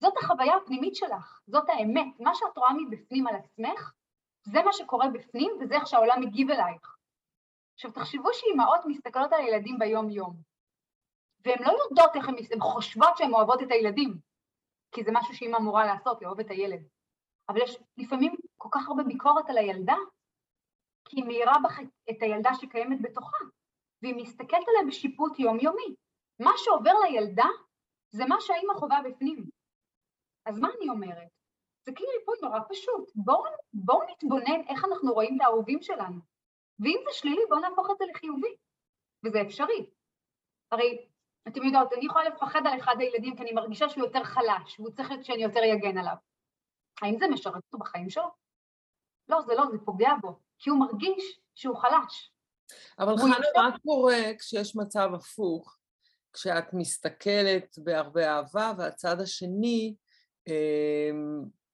זאת החוויה הפנימית שלך, זאת האמת. מה שאת רואה מבפנים על עצמך, זה מה שקורה בפנים וזה איך שהעולם מגיב אלייך. עכשיו תחשבו שאימהות מסתכלות על הילדים ביום-יום, והן לא יודעות איך הן, הן חושבות שהן אוהבות את הילדים, כי זה משהו שאימא אמורה לעשות, לאהוב את הילד. אבל יש לפעמים כל כך הרבה ביקורת על הילדה, כי היא מאירה בך את הילדה שקיימת בתוכה, והיא מסתכלת עליה בשיפוט יומיומי. מה שעובר לילדה זה מה שהאימא חווה בפנים. אז מה אני אומרת? זה כלי ריפוי נורא פשוט. בואו בוא נתבונן איך אנחנו רואים את האהובים שלנו. ואם זה שלילי, בואו נהפוך את זה לחיובי. וזה אפשרי. הרי, אתם יודעות, אני יכולה לפחד על אחד הילדים כי אני מרגישה שהוא יותר חלש, והוא צריך שאני יותר אגן עליו. האם זה משרת אותו בחיים שלו? לא, זה לא, זה פוגע בו, כי הוא מרגיש שהוא חלש. אבל חנה, יותר... מה קורה כשיש מצב הפוך? כשאת מסתכלת בהרבה אהבה והצד השני אה,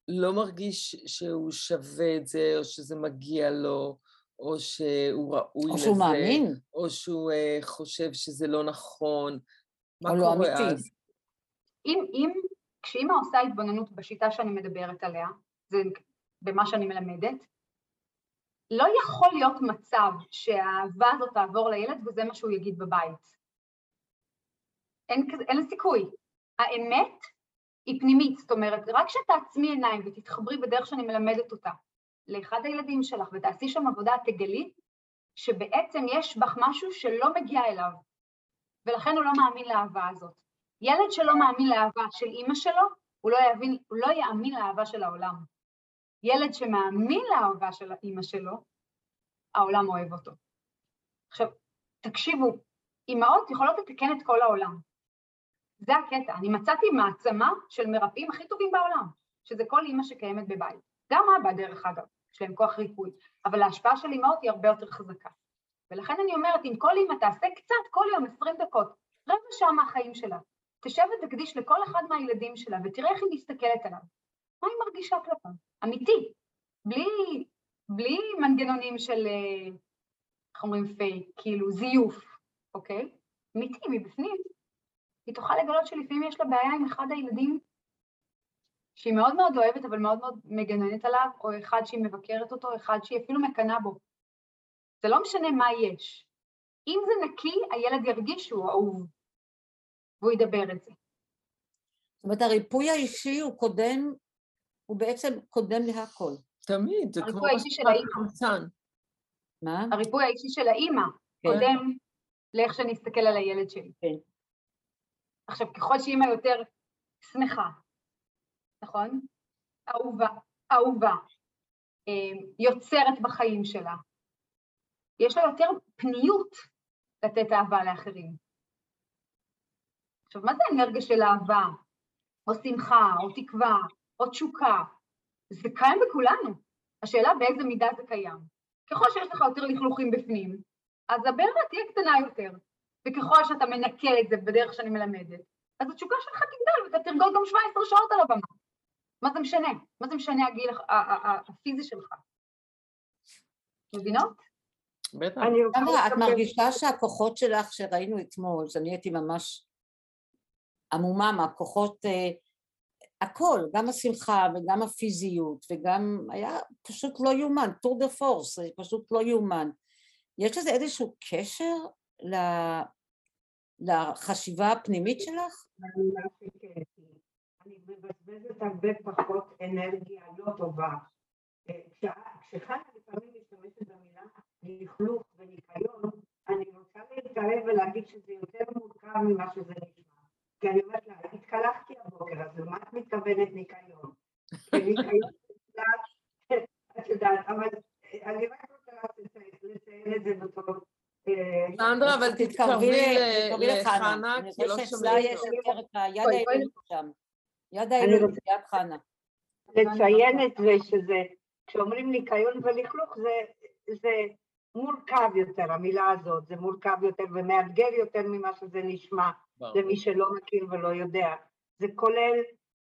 לא מרגיש שהוא שווה את זה, או שזה מגיע לו, או שהוא ראוי או לזה, שהוא מאמין. או שהוא אה, חושב שזה לא נכון. מה או לא קורה אמיתי. אז? אם, אם, כשאימא עושה התבוננות בשיטה שאני מדברת עליה, זה במה שאני מלמדת, לא יכול להיות מצב שהאהבה הזאת תעבור לילד וזה מה שהוא יגיד בבית. אין, אין סיכוי. האמת היא פנימית, זאת אומרת, רק כשתעצמי עיניים ותתחברי בדרך שאני מלמדת אותה לאחד הילדים שלך ותעשי שם עבודה, תגלי שבעצם יש בך משהו שלא מגיע אליו, ולכן הוא לא מאמין לאהבה הזאת. ילד שלא מאמין לאהבה של אימא שלו, הוא לא, יבין, הוא לא יאמין לאהבה של העולם. ילד שמאמין לאהבה של האימא שלו, העולם אוהב אותו. עכשיו, תקשיבו, אימהות יכולות לתקן את כל העולם. זה הקטע. אני מצאתי מעצמה של מרפאים הכי טובים בעולם, שזה כל אימא שקיימת בבית. גם אבא, דרך אגב, יש להם כוח ריפוי, אבל ההשפעה של אימהות היא הרבה יותר חזקה. ולכן אני אומרת, אם כל אימא תעשה קצת, כל יום 20 דקות, רבע שעה מהחיים שלה, תשב ותקדיש לכל אחד מהילדים שלה, ותראה איך היא מסתכלת עליו. מה היא מרגישה כלפיו? אמיתי. בלי, בלי מנגנונים של, אה, איך אומרים פייק, כאילו זיוף, אוקיי? אמיתי, מבפנים. היא תוכל לגלות שלפעמים יש לה בעיה עם אחד הילדים שהיא מאוד מאוד אוהבת, אבל מאוד מאוד מגננת עליו, או אחד שהיא מבקרת אותו, אחד שהיא אפילו מקנאה בו. זה לא משנה מה יש. אם זה נקי, הילד ירגיש שהוא אהוב, והוא ידבר את זה. זאת אומרת, הריפוי האישי הוא קודם, הוא בעצם קודם להכל. תמיד, זה כמו. חמצן. מה? הריפוי האישי של האימא כן. קודם לאיך שאני אסתכל על הילד שלי. כן. עכשיו, ככל שאימא יותר שמחה, נכון? אהובה, אהובה, אה, יוצרת בחיים שלה, יש לה יותר פניות לתת אהבה לאחרים. עכשיו, מה זה אנרגיה של אהבה, או שמחה, או תקווה, או תשוקה? זה קיים בכולנו. השאלה באיזה מידה זה קיים. ככל שיש לך יותר לכלוכים בפנים, אז הבעירה תהיה קטנה יותר. וככל שאתה מנקה את זה בדרך שאני מלמדת, אז התשוקה שלך תגדל ואתה תרגול גם 17 שעות על הבמה. מה זה משנה? מה זה משנה הגיל הפיזי שלך? מבינות? בטח. את מרגישה שהכוחות שלך שראינו אתמול, שאני הייתי ממש עמומה מהכוחות, אה, הכל, גם השמחה וגם הפיזיות וגם היה פשוט לא יאומן, טור דה פורס, פשוט לא יאומן. יש לזה איזשהו קשר ל- לחשיבה הפנימית שלך? אני אני מבזבזת הרבה פחות אנרגיה לא טובה. אה, כש- כשחנה לפעמים משתמשת במילה לכלוך וניקיון, אני רוצה להתערב ולהגיד שזה יותר מורכב ממה שזה נשמע. כי אני אומרת לה, התקלחתי הבוקר, אז למה את מתכוונת ניקיון? ניקיון, את יודעת, את יודעת, אבל אני רק רוצה לציין- את זה בתור... אה, סנדרה, אבל תתקרבי לחנה, כי לא שומעים טוב. בואי. האלוהית שם. יד רוצה- יד חנה. לציין את זה שזה, כשאומרים ניקיון ולכלוך זה, מורכב יותר, המילה הזאת, זה מורכב יותר ומאתגר יותר ממה שזה נשמע. למי שלא מכיר ולא יודע. זה כולל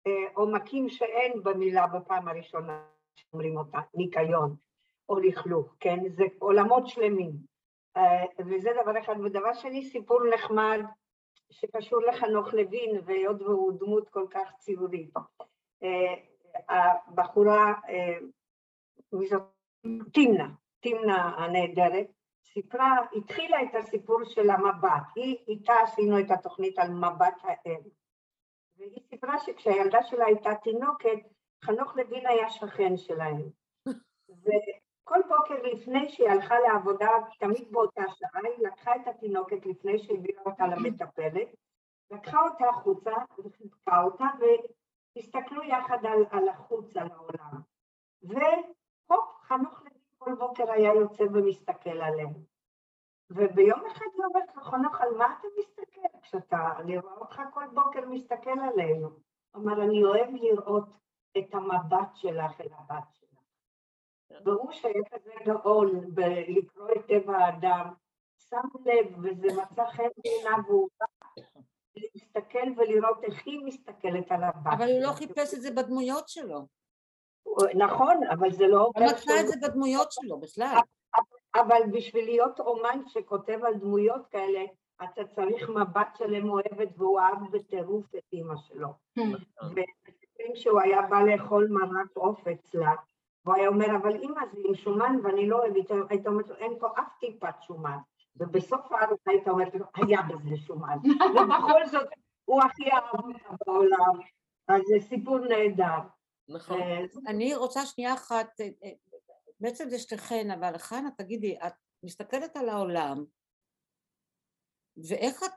אה, עומקים שאין במילה בפעם הראשונה שאומרים אותה, ניקיון או לכלוך, כן? זה עולמות שלמים. אה, וזה דבר אחד. ודבר שני, סיפור נחמד שקשור לחנוך לוין, והיות והוא דמות כל כך ציורית. אה, הבחורה, מי זאת? תמנה, תמנה הנהדרת, סיפרה, התחילה את הסיפור של המבט, היא איתה עשינו את התוכנית על מבט האם. והיא סיפרה שכשהילדה שלה הייתה תינוקת, חנוך לוין היה שכן שלהם. וכל בוקר לפני שהיא הלכה לעבודה, תמיד באותה שעה, היא לקחה את התינוקת לפני שהביאה אותה למטפלת, לקחה אותה החוצה וחיבקה אותה, והסתכלו יחד על, על החוץ, על העולם. והופ, חנוך כל בוקר היה יוצא ומסתכל עליהם. וביום אחד היא אומרת לו, חנוך, על מה אתה מסתכל כשאתה, אני רואה אותך כל בוקר מסתכל עלינו. אמר, אני אוהב לראות את המבט שלך אל הבת שלך. והוא שהיה כזה גאון בלקרוא את טבע האדם, שם לב, וזה מצא חן בעיניו, והוא בא להסתכל ולראות איך היא מסתכלת על הבת. אבל הוא לא חיפש את זה בדמויות שלו. נכון, אבל זה לא... הוא מצא את זה בדמויות שלו בכלל. אבל בשביל להיות אומן שכותב על דמויות כאלה, אתה צריך מבט שלם אוהבת, והוא אהב בטירוף את אימא שלו. וכשהוא היה בא לאכול מרק עוף אצלה, והוא היה אומר, אבל אימא זה עם שומן ואני לא אוהבת, היית אומרת לו, אין פה אף טיפת שומן. ובסוף הארוחה היית אומרת לו, היה בזה שומן. ובכל זאת, הוא הכי אהב בעולם. אז זה סיפור נהדר. נכון. אה, אני רוצה שנייה אחת, אה, אה, בעצם זה שתיכן, אבל חנה, תגידי, את מסתכלת על העולם, ואיך את,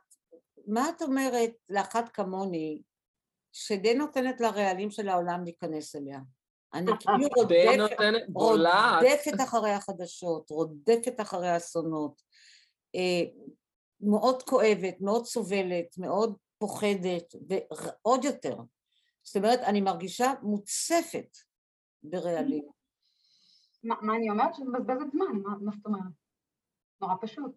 מה את אומרת לאחת כמוני, שדי נותנת לרעלים של העולם להיכנס אליה? אני כאילו רודפת, רודפת אחרי החדשות, רודפת אחרי האסונות, מאוד כואבת, מאוד סובלת, מאוד פוחדת, ועוד יותר, זאת אומרת, אני מרגישה מוצפת ברעלים. מה, מה אני אומרת? שזה מבזבזת זמן, מה, מה זאת אומרת? נורא פשוט.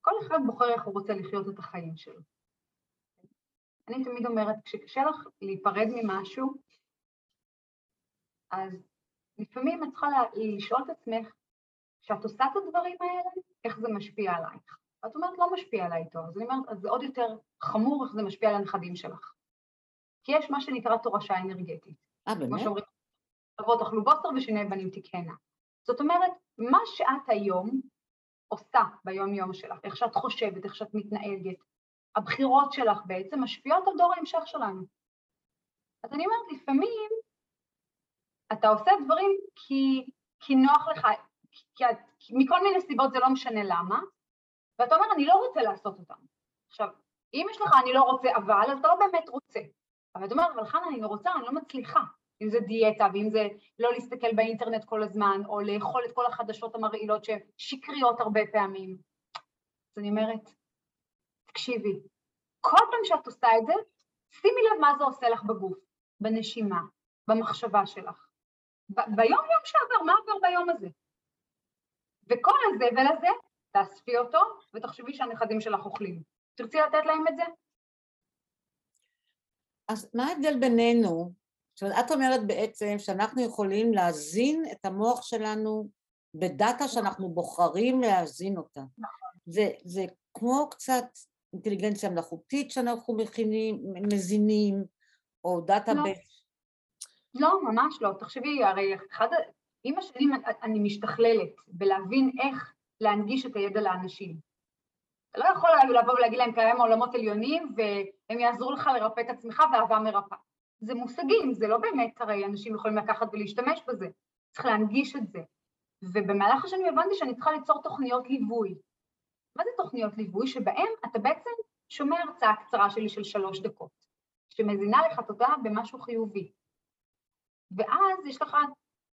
כל אחד בוחר איך הוא רוצה לחיות את החיים שלו. אני תמיד אומרת, כשקשה לך להיפרד ממשהו, אז לפעמים את צריכה לשאול את עצמך, כשאת עושה את הדברים האלה, איך זה משפיע עלייך. ואת אומרת, לא משפיע עליי טוב. אז אני אומרת, אז זה עוד יותר חמור איך זה משפיע על הנכדים שלך. כי יש מה שנקרא תורשה אנרגטית. אה, באמת? כמו שאומרים, אבות אכלו בוסר ושני בנים תקהנה. זאת אומרת, מה שאת היום עושה ביום-יום שלך, איך שאת חושבת, איך שאת מתנהגת, הבחירות שלך בעצם משפיעות על דור ההמשך שלנו. אז אני אומרת, לפעמים אתה עושה דברים כי, כי נוח לך, כי, כי מכל מיני סיבות זה לא משנה למה, ואתה אומר, אני לא רוצה לעשות אותם. עכשיו, אם יש לך אני לא רוצה אבל, אז אתה לא באמת רוצה. אבל את אומרת, אבל חנה, אני לא רוצה, אני לא מצליחה. אם זה דיאטה, ואם זה לא להסתכל באינטרנט כל הזמן, או לאכול את כל החדשות המרעילות שהן שקריות הרבה פעמים. אז אני אומרת, תקשיבי, כל פעם שאת עושה את זה, שימי לב מה זה עושה לך בגוף, בנשימה, במחשבה שלך. ב- ביום יום שעבר, מה עבר ביום הזה? וכל הזבל הזה, תאספי אותו, ותחשבי שהנכדים שלך אוכלים. תרצי לתת להם את זה? אז מה ההבדל בינינו? זאת אומרת, את אומרת בעצם שאנחנו יכולים להזין את המוח שלנו בדאטה שאנחנו בוחרים להזין אותה. נכון. זה, זה כמו קצת אינטליגנציה מלאכותית שאנחנו מכינים, מזינים, או דאטה לא. ב... לא, ממש לא. תחשבי, הרי אחד, עם השנים אני משתכללת בלהבין איך להנגיש את הידע לאנשים. אתה לא יכול לבוא ולהגיד להם קיים עולמות עליונים והם יעזרו לך לרפא את עצמך ואהבה מרפאה. זה מושגים, זה לא באמת, הרי אנשים יכולים לקחת ולהשתמש בזה. צריך להנגיש את זה. ובמהלך השנים הבנתי שאני צריכה ליצור תוכניות ליווי. מה זה תוכניות ליווי? שבהן אתה בעצם שומע הרצאה קצרה שלי של שלוש דקות, שמזינה לך תודה במשהו חיובי. ואז יש לך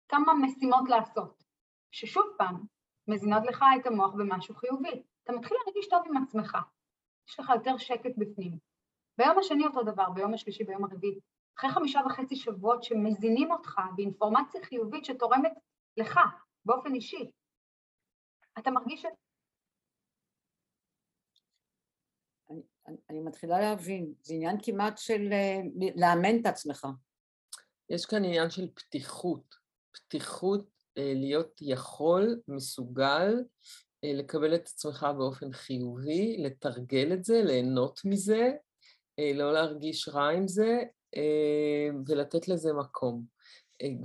כמה משימות לעשות, ששוב פעם, מזינות לך את המוח במשהו חיובי. אתה מתחיל להרגיש טוב עם עצמך, יש לך יותר שקט בפנים. ביום השני אותו דבר, ביום השלישי, ביום הרביעי. אחרי חמישה וחצי שבועות שמזינים אותך באינפורמציה חיובית שתורמת לך באופן אישי, אתה מרגיש את... אני, אני, אני מתחילה להבין, זה עניין כמעט של אה, לאמן את עצמך. יש כאן עניין של פתיחות, פתיחות אה, להיות יכול, מסוגל, לקבל את עצמך באופן חיובי, לתרגל את זה, ליהנות מזה, לא להרגיש רע עם זה, ולתת לזה מקום.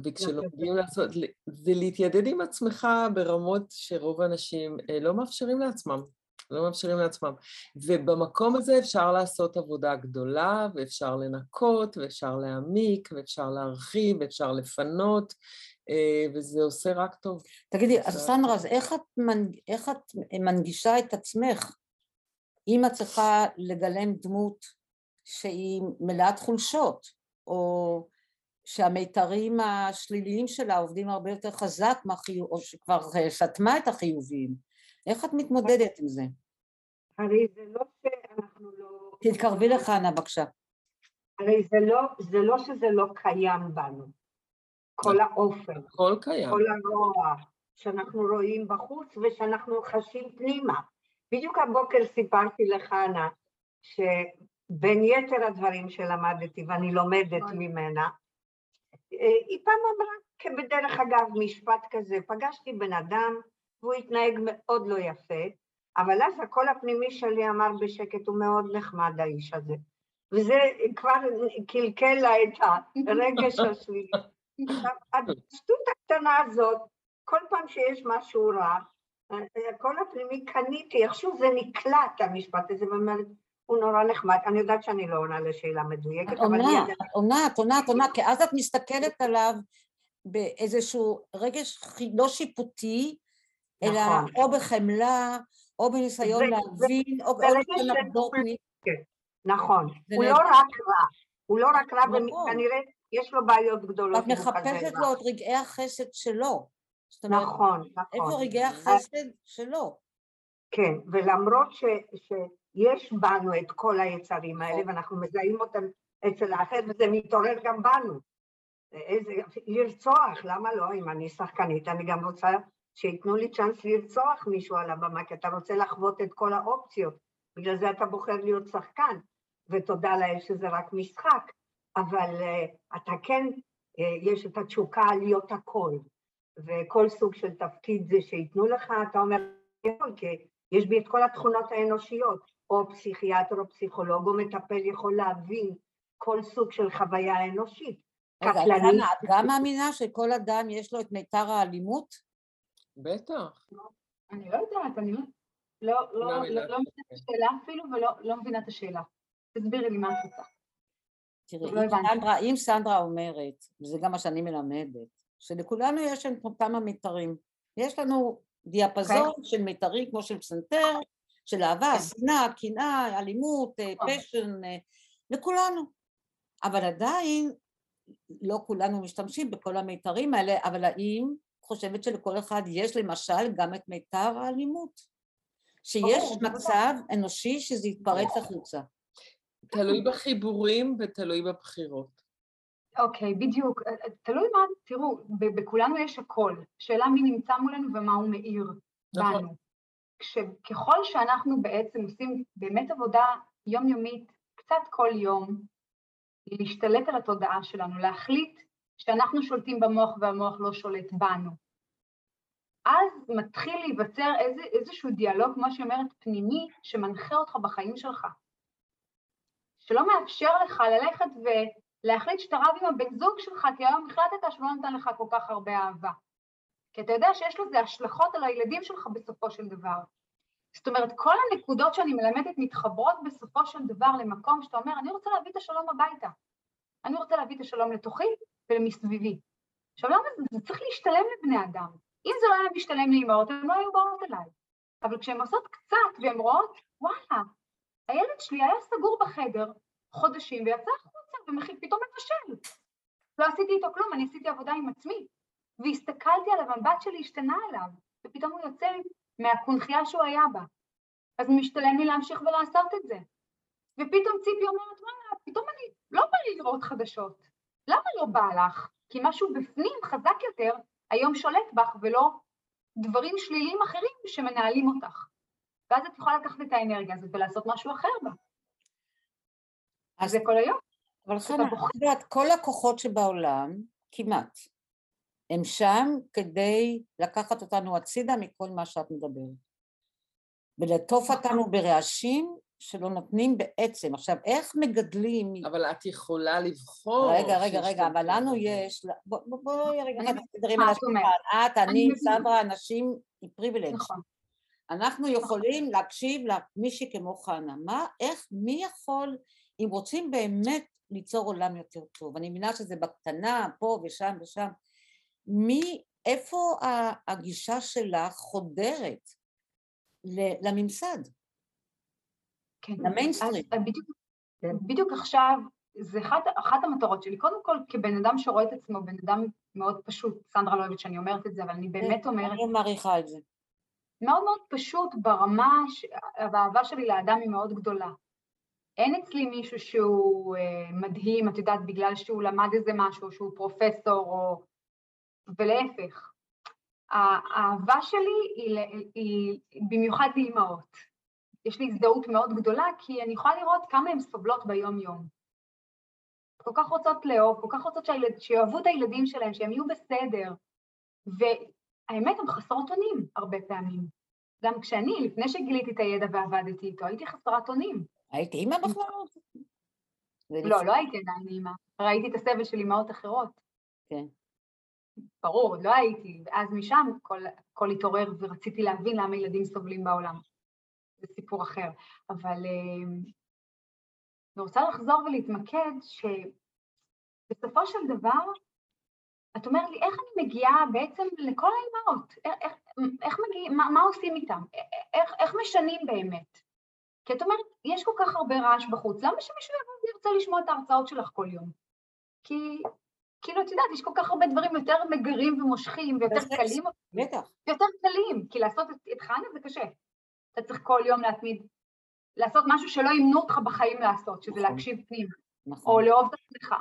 וכשלומדים לעשות, זה להתיידד עם עצמך ברמות שרוב האנשים לא מאפשרים לעצמם. לא מאפשרים לעצמם. ובמקום הזה אפשר לעשות עבודה גדולה, ואפשר לנקות, ואפשר להעמיק, ואפשר להרחיב, ואפשר לפנות, אה, וזה עושה רק טוב. תגידי, אז סנדרה, אז איך את, מנג... איך את מנגישה את עצמך? אם את צריכה לגלם דמות שהיא מלאת חולשות, או שהמיתרים השליליים שלה עובדים הרבה יותר חזק מהחיוב, או שכבר סתמה את החיוביים, איך את מתמודדת עם זה? הרי זה לא שאנחנו לא... תתקרבי לחנה בבקשה. הרי זה לא, זה לא שזה לא קיים בנו. כל האופן. הכל קיים. כל הרוע שאנחנו רואים בחוץ ושאנחנו חשים פנימה. בדיוק הבוקר סיפרתי לחנה שבין יתר הדברים שלמדתי ואני לומדת ממנה, אה, היא פעם אמרה כבדרך אגב משפט כזה, פגשתי בן אדם והוא התנהג מאוד לא יפה, אבל אז הקול הפנימי שלי אמר בשקט, הוא מאוד נחמד האיש הזה. וזה כבר קלקל לה את הרגש השלילי. השטות הקטנה הזאת, כל פעם שיש משהו רע, הקול הפנימי קניתי, איכשהו זה נקלט המשפט הזה, ואומרת, הוא נורא נחמד. אני יודעת שאני לא עונה לשאלה מדויקת, אבל... עונה, עונה, עונה, עונה, כי אז את מסתכלת עליו באיזשהו רגש לא שיפוטי, אלא נכון. או בחמלה, או בניסיון להבין, או בניסיון לחדור. כן, נכון. הוא לא רק רע, הוא לא רק רע, נכון. וכנראה יש לו בעיות גדולות. את מחפשת לו את רגעי החסד שלו. נכון, נכון. איפה רגעי החסד שלו? כן, ולמרות ש, שיש בנו את כל היצרים האלה, נכון. ואנחנו מזהים אותם אצל האחר, וזה מתעורר גם בנו. איזה, לרצוח, למה לא? אם אני שחקנית, אני גם רוצה שייתנו לי צ'אנס לרצוח מישהו על הבמה, כי אתה רוצה לחוות את כל האופציות. בגלל זה אתה בוחר להיות שחקן, ותודה לאל שזה רק משחק. אבל uh, אתה כן, uh, יש את התשוקה להיות הכל, וכל סוג של תפקיד זה שייתנו לך, אתה אומר, כי יש בי את כל התכונות האנושיות, או פסיכיאטר או פסיכולוג או מטפל יכול להבין כל סוג של חוויה אנושית. רגע, קטלנית. את גם מאמינה שכל אדם יש לו את מיתר האלימות? בטח. אני לא יודעת, אני לא, לא, לא, לא מבינה את השאלה אפילו ולא לא מבינה את השאלה. תסבירי לי מה את רוצה. תראי, לא אם, סנדרה, אם סנדרה אומרת, וזה גם מה שאני מלמדת, שלכולנו יש כמה מיתרים. יש לנו דיאפזון okay. אוקיי. של מיתרים כמו של פסנתר, של אהבה, okay. כן. שנאה, קנאה, אלימות, פשן, אה, לכולנו. אבל עדיין לא כולנו משתמשים בכל המיתרים האלה, אבל האם חושבת שלכל אחד יש למשל גם את מיתר האלימות, שיש מצב אנושי שזה יתפרץ החוצה. תלוי בחיבורים ותלוי בבחירות. אוקיי, okay, בדיוק. אה, אה, תלוי מה, תראו, בכולנו יש הכל. שאלה מי נמצא מולנו ומה הוא מאיר נכון. בנו. ככל שאנחנו בעצם עושים באמת עבודה יומיומית, קצת כל יום, להשתלט על התודעה שלנו, להחליט שאנחנו שולטים במוח והמוח לא שולט בנו. אז מתחיל להיווצר איזה, איזשהו דיאלוג, כמו שהיא אומרת, פנימי, שמנחה אותך בחיים שלך. שלא מאפשר לך ללכת ולהחליט שאתה רב עם הבן זוג שלך, כי היום החלטת שהוא לא נותן לך כל כך הרבה אהבה. כי אתה יודע שיש לזה השלכות על הילדים שלך בסופו של דבר. זאת אומרת, כל הנקודות שאני מלמדת מתחברות בסופו של דבר למקום שאתה אומר, אני רוצה להביא את השלום הביתה. אני רוצה להביא את השלום לתוכי ולמסביבי. עכשיו, למה זה? זה צריך להשתלם לבני אדם. אם זה לא היה משתלם לאמהות, הן לא היו באות אליי. אבל כשהן עושות קצת והן רואות, וואלה, הילד שלי היה סגור בחדר חודשים ויצא החוצה ופתאום מבשל. לא עשיתי איתו כלום, אני עשיתי עבודה עם עצמי. והסתכלתי עליו, המבט שלי השתנה עליו, ופתאום הוא יוצא מהקונכייה שהוא היה בה. אז משתלם לי להמשיך ולעשות את זה. ופתאום ציפי אומרת, וואלה, פתאום אני, לא בא לי לראות חדשות. למה לא בא לך? כי משהו בפנים חזק יותר היום שולט בך ולא דברים שליליים אחרים שמנהלים אותך. ואז את יכולה לקחת את האנרגיה הזאת ולעשות משהו אחר בה. אז זה כל היום. אבל חנה, את יודעת, כל הכוחות שבעולם, כמעט, הם שם כדי לקחת אותנו הצידה מכל מה שאת מדברת. ולעטוף אותנו ברעשים שלא נותנים בעצם. עכשיו, איך מגדלים... אבל את יכולה לבחור. רגע, רגע, רגע, אבל לנו יש... בואי רגע, אחד תדברים על השולחן. את, אני, סברה, אנשים עם פריבילג'. נכון. אנחנו יכולים להקשיב למישהי כמו חנה. מה, איך, מי יכול, אם רוצים באמת ליצור עולם יותר טוב, אני מבינה שזה בקטנה, פה ושם ושם, מי, איפה הגישה שלך חודרת לממסד? כן, למיינסטרים. בדיוק, בדיוק עכשיו, זה אחת, אחת המטרות שלי, קודם כל כבן אדם שרואה את עצמו, בן אדם מאוד פשוט, סנדרה לא אוהבת שאני אומרת את זה, אבל אני באמת כן, אומרת... אני מעריכה את זה. מאוד מאוד פשוט ברמה, ש... והאהבה שלי לאדם היא מאוד גדולה. אין אצלי מישהו שהוא אה, מדהים, את יודעת, בגלל שהוא למד איזה משהו, שהוא פרופסור, או... ולהפך. האהבה שלי היא, היא, במיוחד לאימהות. יש לי הזדהות מאוד גדולה, כי אני יכולה לראות כמה הן סובלות ביום-יום. כל כך רוצות לאהוב, כל כך רוצות שיאהבו את הילדים שלהם, שהם יהיו בסדר. והאמת, הן חסרות אונים הרבה פעמים. גם כשאני, לפני שגיליתי את הידע ועבדתי איתו, הייתי חסרת אונים. היית אימא בכלל? לא, לא הייתי עדיין אימא. ראיתי את הסבל של אימהות אחרות. כן. ברור, עוד לא הייתי, ואז משם הכל התעורר ורציתי להבין למה ילדים סובלים בעולם. זה סיפור אחר. אבל אה, אני רוצה לחזור ולהתמקד שבסופו של דבר, את אומרת לי, איך אני מגיעה בעצם לכל האימהות? איך, איך מגיעים, מה, מה עושים איתם? איך, איך משנים באמת? כי את אומרת, יש כל כך הרבה רעש בחוץ, למה שמישהו יבוא וירצה לשמוע את ההרצאות שלך כל יום? כי כאילו, את יודעת, יש כל כך הרבה דברים יותר מגרים ומושכים ויותר קלים. בטח. יותר קלים, כי לעשות את חנה זה קשה. אתה צריך כל יום להתמיד, לעשות משהו שלא ימנו אותך בחיים לעשות, שזה נכון. להקשיב פנימה. נכון. או לאהוב את עצמך,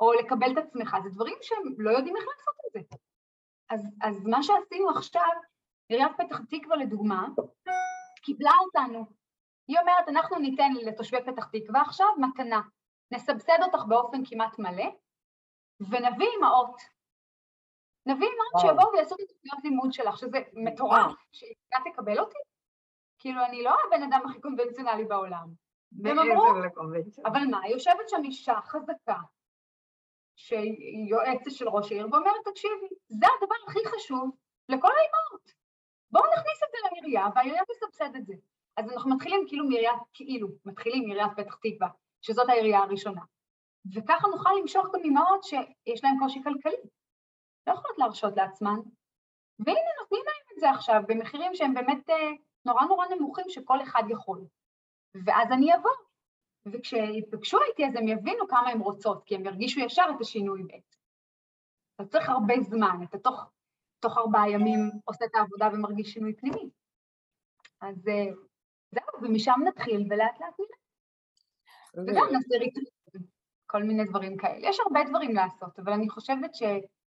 או לקבל את עצמך, זה דברים שהם לא יודעים איך לעשות את זה. אז, אז מה שעשינו עכשיו, עיריית פתח תקווה לדוגמה, קיבלה אותנו. היא אומרת, אנחנו ניתן לתושבי פתח תקווה עכשיו מתנה. נסבסד אותך באופן כמעט מלא, ונביא אמהות. נביא אמהות שיבואו ויעשו את התוכניות לימוד שלך, שזה מטורף, שהיא תקבל אותי. כאילו, אני לא הבן אדם הכי קונבנציונלי בעולם. והם אמרו, אבל מה, יושבת שם אישה חזקה, שהיא יועצת של ראש העיר, ואומרת, תקשיבי, זה הדבר הכי חשוב לכל האימהות. בואו נכניס את זה לעירייה, והעירייה תסבסד את זה. אז אנחנו מתחילים כאילו מעיריית, כאילו, מתחילים מעיריית פתח תקווה, שזאת העירייה הראשונה. וככה נוכל למשוך גם אימהות שיש להן קושי כלכלי. לא יכולות להרשות לעצמן. והנה, נותנים להם את זה עכשיו במחירים שהם באמת אה, נורא נורא נמוכים שכל אחד יכול. ואז אני אבוא. וכשיפגשו איתי אז הם יבינו כמה הן רוצות, כי הם ירגישו ישר את השינוי בעצם. אתה צריך הרבה זמן, אתה תוך, תוך ארבעה ימים עושה את העבודה ומרגיש שינוי פנימי. אז אה, זהו, ומשם נתחיל ולאט לאט נראה. וגם נעשה ריטריט כל מיני דברים כאלה. יש הרבה דברים לעשות, אבל אני חושבת ש,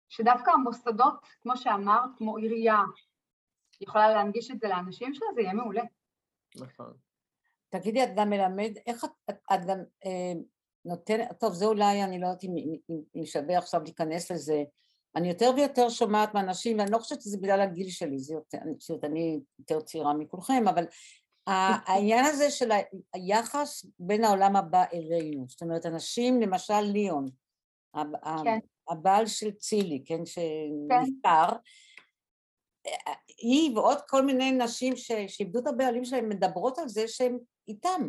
שדווקא המוסדות, כמו שאמרת, כמו עירייה, יכולה להנגיש את זה לאנשים שלה, זה יהיה מעולה. נכון. תגידי, את גם מלמד, איך את, את, את גם אה, נותנת, טוב, זה אולי, אני לא יודעת אם, אם, אם שווה עכשיו להיכנס לזה, אני יותר ויותר שומעת מאנשים, ואני לא חושבת שזה בגלל הגיל שלי, זה יותר, אני חושבת, אני יותר צעירה מכולכם, אבל העניין הזה של היחס בין העולם הבא אלינו, זאת אומרת, אנשים, למשל ליאון, כן. הבעל של צילי, כן, שנפטר, כן. היא ועוד כל מיני נשים שאיבדו את הבעלים שלהם מדברות על זה שהם איתם.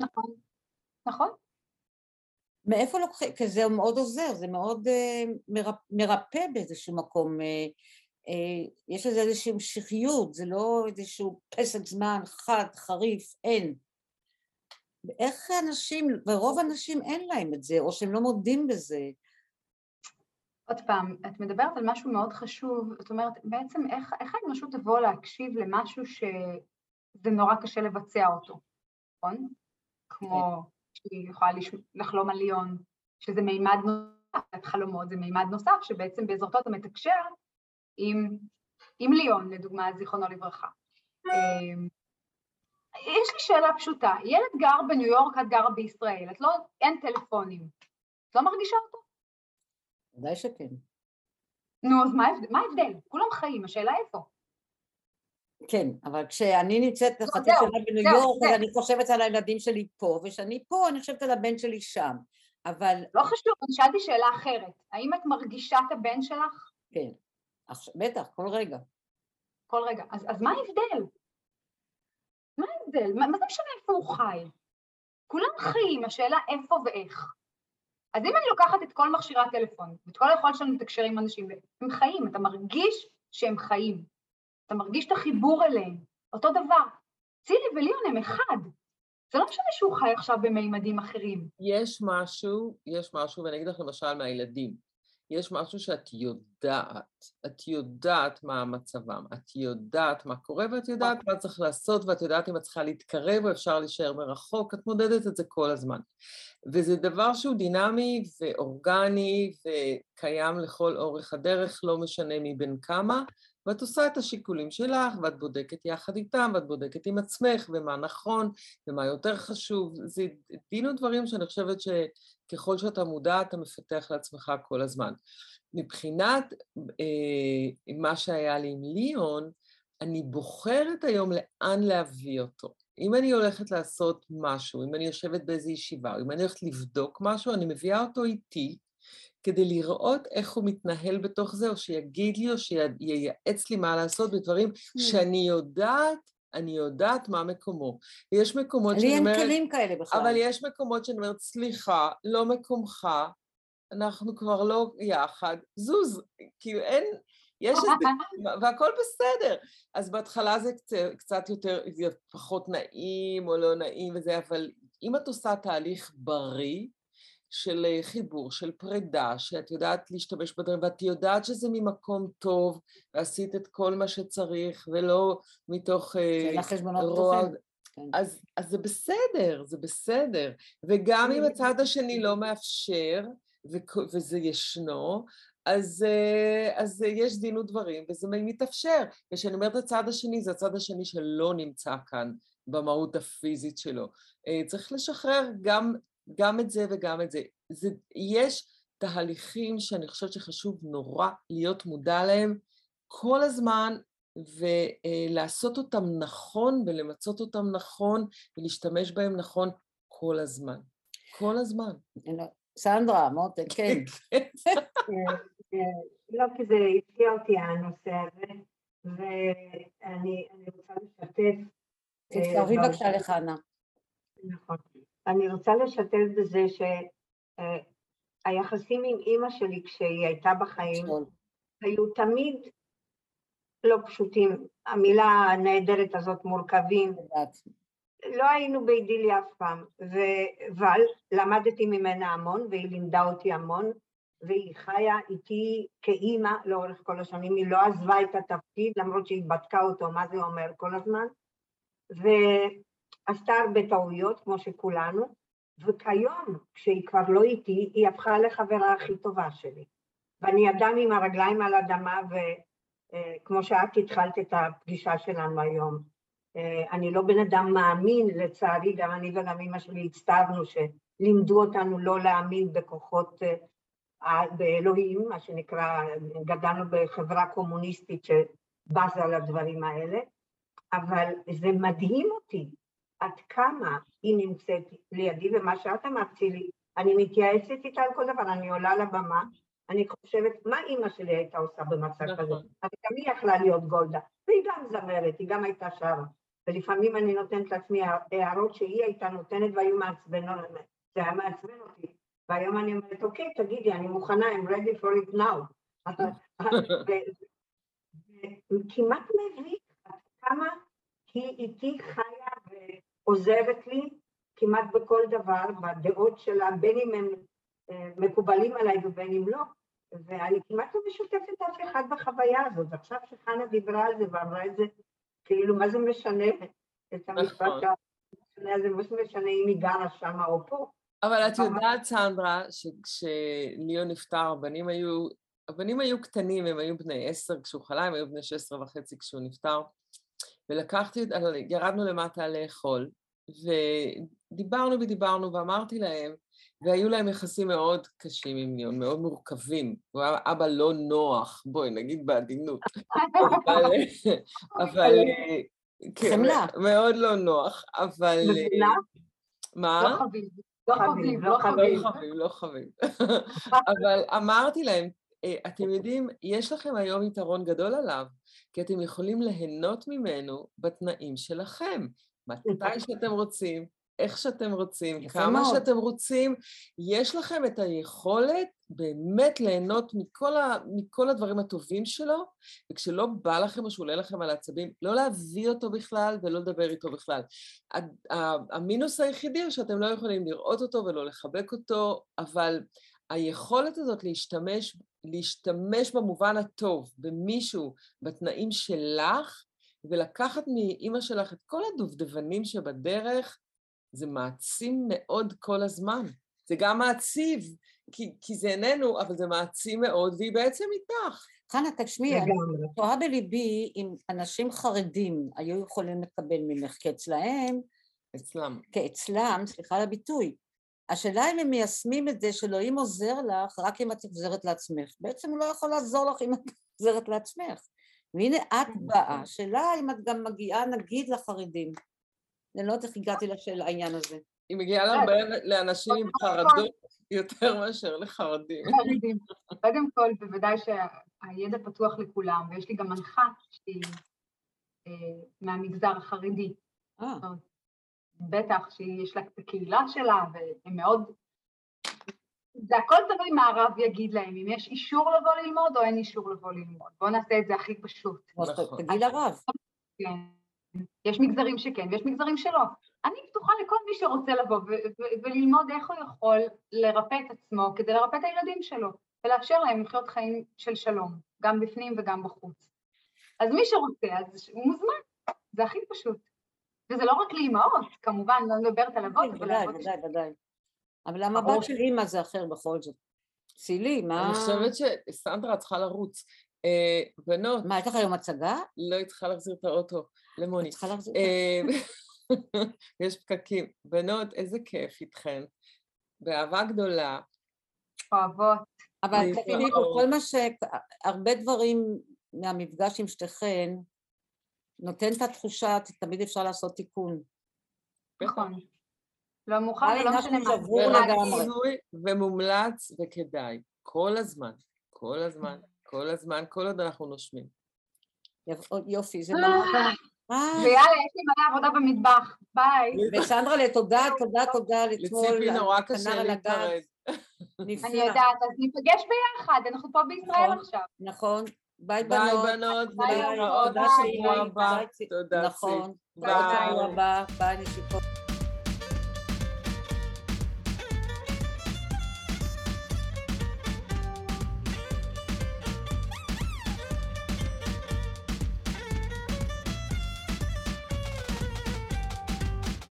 נכון, נכון. מאיפה לוקחים? כי זה מאוד עוזר, זה מאוד uh, מרפא באיזשהו מקום. Uh, אה, יש לזה איזושהי המשכיות, זה לא איזשהו פסק זמן חד, חריף, אין. איך אנשים, ורוב האנשים אין להם את זה, או שהם לא מודים בזה. עוד פעם, את מדברת על משהו מאוד חשוב, זאת אומרת, בעצם איך, איך האנושות תבוא להקשיב למשהו שזה נורא קשה לבצע אותו, נכון? כמו כן. שהיא יכולה לחלום על ליון, שזה מימד נוסף, חלומות זה מימד נוסף, שבעצם בעזרתו אתה מתקשר עם, עם ליאון, לדוגמה, זיכרונו לברכה. אמ, יש לי שאלה פשוטה, ילד גר בניו יורק, את גרה בישראל, את לא, אין טלפונים, את לא מרגישה אותו? ודאי שכן. נו, אז מה ההבדל? כולם חיים, השאלה איפה. כן, אבל כשאני נמצאת לא, חצי שנה בניו יורק. אז אני חושבת על הילדים שלי פה, וכשאני פה, אני חושבת על הבן שלי שם. אבל לא חשוב, אני שאלתי שאלה אחרת. האם את מרגישה את הבן שלך כן, בטח, כל רגע. כל רגע? אז, אז מה ההבדל? מה ההבדל? מה, מה זה משנה איפה הוא חי? כולם חיים, השאלה איפה ואיך. אז אם אני לוקחת את כל מכשירי הטלפון, ואת כל היכולת שלנו לתקשר עם אנשים, הם חיים, אתה מרגיש שהם חיים. אתה מרגיש את החיבור אליהם. אותו דבר. צילי וליאון הם אחד. זה לא משנה שהוא חי עכשיו במימדים אחרים. יש משהו, יש משהו, ואני אגיד לך למשל מהילדים, יש משהו שאת יודעת, את יודעת מה מצבם, את יודעת מה קורה ואת יודעת מה צריך לעשות ואת יודעת אם את צריכה להתקרב או אפשר להישאר מרחוק, את מודדת את זה כל הזמן. וזה דבר שהוא דינמי ואורגני וקיים לכל אורך הדרך, לא משנה מבין כמה, ואת עושה את השיקולים שלך, ואת בודקת יחד איתם, ואת בודקת עם עצמך, ומה נכון, ומה יותר חשוב. זה דין ודברים שאני חושבת שככל שאתה מודע, אתה מפתח לעצמך כל הזמן. מבחינת אה, מה שהיה לי עם ליאון, אני בוחרת היום לאן להביא אותו. אם אני הולכת לעשות משהו, אם אני יושבת באיזו ישיבה, אם אני הולכת לבדוק משהו, אני מביאה אותו איתי, כדי לראות איך הוא מתנהל בתוך זה, או שיגיד לי, או שייעץ לי מה לעשות בדברים שאני יודעת, אני יודעת מה מקומו. ויש מקומות שאני לי אין אומרת... כלים כאלה בכלל. אבל יש מקומות שאני אומרת, סליחה, לא מקומך, אנחנו כבר לא יחד, זוז. כאילו אין, יש איזה, והכל בסדר. אז בהתחלה זה קצת יותר, זה פחות נעים או לא נעים וזה, אבל אם את עושה תהליך בריא, של חיבור, של פרידה, שאת יודעת להשתמש בדברים, ואת יודעת שזה ממקום טוב, ועשית את כל מה שצריך, ולא מתוך חשבונות רוע. כן. אז, אז זה בסדר, זה בסדר. וגם אם הצד השני לא מאפשר, וזה ישנו, אז, אה, אז יש דין ודברים, וזה מתאפשר. וכשאני אומרת הצד השני, זה הצד השני שלא נמצא כאן במהות הפיזית שלו. אה, צריך לשחרר גם גם את זה וגם את זה. זה. יש תהליכים שאני חושבת שחשוב נורא להיות מודע להם כל הזמן ולעשות אותם נכון ולמצות אותם נכון ולהשתמש בהם נכון כל הזמן. כל הזמן. סנדרה, מותק, כן. לא, כי זה הפתיע אותי הנושא הזה, ואני אני רוצה לשתף. תתקרבי אה, בבקשה לחנה. נכון. אני רוצה לשתף בזה שהיחסים עם אימא שלי כשהיא הייתה בחיים נכון. היו תמיד לא פשוטים. המילה הנהדרת הזאת, מורכבים. לא היינו באידיליה אף פעם, ו- אבל למדתי ממנה המון והיא לימדה אותי המון והיא חיה איתי כאימא לאורך כל השנים, היא לא עזבה את התפקיד למרות שהיא בדקה אותו, מה זה אומר כל הזמן, ועשתה הרבה טעויות כמו שכולנו, וכיום כשהיא כבר לא איתי, היא הפכה לחברה הכי טובה שלי. ואני אדם עם הרגליים על האדמה וכמו שאת התחלת את הפגישה שלנו היום, אה, אני לא בן אדם מאמין, לצערי, גם אני וגם אמא שלי הצטערנו שלימדו אותנו לא להאמין בכוחות, אה, באלוהים, מה שנקרא, גדלנו בחברה קומוניסטית שבזה לדברים האלה, אבל זה מדהים אותי עד כמה היא נמצאת לידי, ומה שאת אמרת לי, אני מתייעצת איתה על כל דבר, אני עולה לבמה, אני חושבת, מה אימא שלי הייתה עושה במצב נכון. כזה? אז גם היא יכלה להיות גולדה, והיא גם זמרת, היא גם הייתה שרה. ולפעמים אני נותנת לעצמי הערות שהיא הייתה נותנת והיו מעצבנות, זה היה מעצבן אותי. והיום אני אומרת, אוקיי, תגידי, אני מוכנה, I'm ready for it now. וכמעט מביך עד כמה היא איתי חיה ועוזרת לי כמעט בכל דבר, בדעות שלה, בין אם הם אה, מקובלים עליי ובין אם לא, ואני כמעט לא משותפת אף אחד בחוויה הזאת. עכשיו שחנה דיברה על זה ואמרה את זה, כאילו, מה זה משנה את המשפט נכון. המשנה הזה, מה זה משנה אם היא גרה שם או פה? אבל את יודעת, סנדרה, שכשליאון נפטר, הבנים היו, הבנים היו קטנים, הם היו בני עשר כשהוא חלה, הם היו בני שש עשרה וחצי כשהוא נפטר, ולקחתי, ירדנו למטה לאכול, ודיברנו ודיברנו, ואמרתי להם והיו להם יחסים מאוד קשים עם ליאון, מאוד מורכבים. הוא היה אבא לא נוח, בואי נגיד בעדינות. אבל, אבל כן, חמלה. מאוד לא נוח, אבל... מה? לא חביב, לא חביב, לא לא חביב. לא חביב, לא חביב. אבל אמרתי להם, "אה, אתם יודעים, יש לכם היום יתרון גדול עליו, כי אתם יכולים ליהנות ממנו בתנאים שלכם, מתי שאתם רוצים, איך שאתם רוצים, כמה מאוד. שאתם רוצים, יש לכם את היכולת באמת ליהנות מכל, ה, מכל הדברים הטובים שלו, וכשלא בא לכם או שעולה לכם על העצבים, לא להביא אותו בכלל ולא לדבר איתו בכלל. המינוס היחידי הוא שאתם לא יכולים לראות אותו ולא לחבק אותו, אבל היכולת הזאת להשתמש, להשתמש במובן הטוב במישהו בתנאים שלך, ולקחת מאימא שלך את כל הדובדבנים שבדרך, זה מעצים מאוד כל הזמן. זה גם מעציב, כי, כי זה איננו, אבל זה מעצים מאוד, והיא בעצם איתך. חנה, תשמעי, אני. תוהה בליבי אם אנשים חרדים היו יכולים לקבל ממך, כי אצלהם, אצלם. כי אצלם, סליחה על הביטוי, השאלה אם הם מיישמים את זה שאלוהים עוזר לך רק אם את עוזרת לעצמך. בעצם הוא לא יכול לעזור לך אם את עוזרת לעצמך. והנה את באה, שאלה אם את גם מגיעה נגיד לחרדים. אני לא יודעת איך הגעתי לשאלה העניין הזה. היא מגיעה להרבה לאנשים עם חרדות יותר מאשר לחרדים. חרדים. קודם כל, בוודאי שהידע פתוח לכולם, ויש לי גם מנחה שהיא אה, מהמגזר החרדי. בטח שיש לה את הקהילה שלה, והם מאוד... זה הכל תלוי מה הרב יגיד להם, אם יש אישור לבוא ללמוד או אין אישור לבוא ללמוד. בואו נעשה את זה הכי פשוט. נכון. תגידי לרב. כן. יש מגזרים שכן ויש מגזרים שלא. אני פתוחה לכל מי שרוצה לבוא וללמוד איך הוא יכול לרפא את עצמו כדי לרפא את הילדים שלו, ולאפשר להם לחיות חיים של שלום, גם בפנים וגם בחוץ. אז מי שרוצה, אז הוא מוזמן, זה הכי פשוט. וזה לא רק לאימהות, כמובן, לא מדברת על אבות, כן, אבל ודאי, לאבות ודאי, ודאי. אבל המבט. של אימא זה אחר בכל זאת. צילי, מה... אני חושבת שסנדרה צריכה לרוץ. אה, בנות, מה, יש לך היום הצגה? לא, היא צריכה להחזיר את האוטו למוני. את צריכה להחזיר... אה, יש פקקים. בנות, איזה כיף איתכן. באהבה גדולה. אוהבות. אבל. תקשיבו, כל מה ש... הרבה דברים מהמפגש עם שתיכן נותן את התחושה, תמיד אפשר לעשות תיקון. נכון. לא מאוחר ולא משנה מה. שבור לגמרי. ומומלץ וכדאי. כל הזמן. כל הזמן. כל הזמן. כל עוד אנחנו נושמים. יופי, זה אה, ממש... אה, ויאללה, יש לי מלא עבודה במטבח. ביי. וסנדרלה, תודה, תודה, תודה על אתמול. לציפי נורא קשה. נפלא. אני יודעת, אז ניפגש ביחד, אנחנו פה בישראל נכון. עכשיו. נכון. ביי ביי בנות. בנות, ביי, ולהתראות תודה, בשבוע צילי, הבא. ביי, צי- תודה, נכון. ציפי. ביי ביי. בשבוע הבא. ביי נשיקות.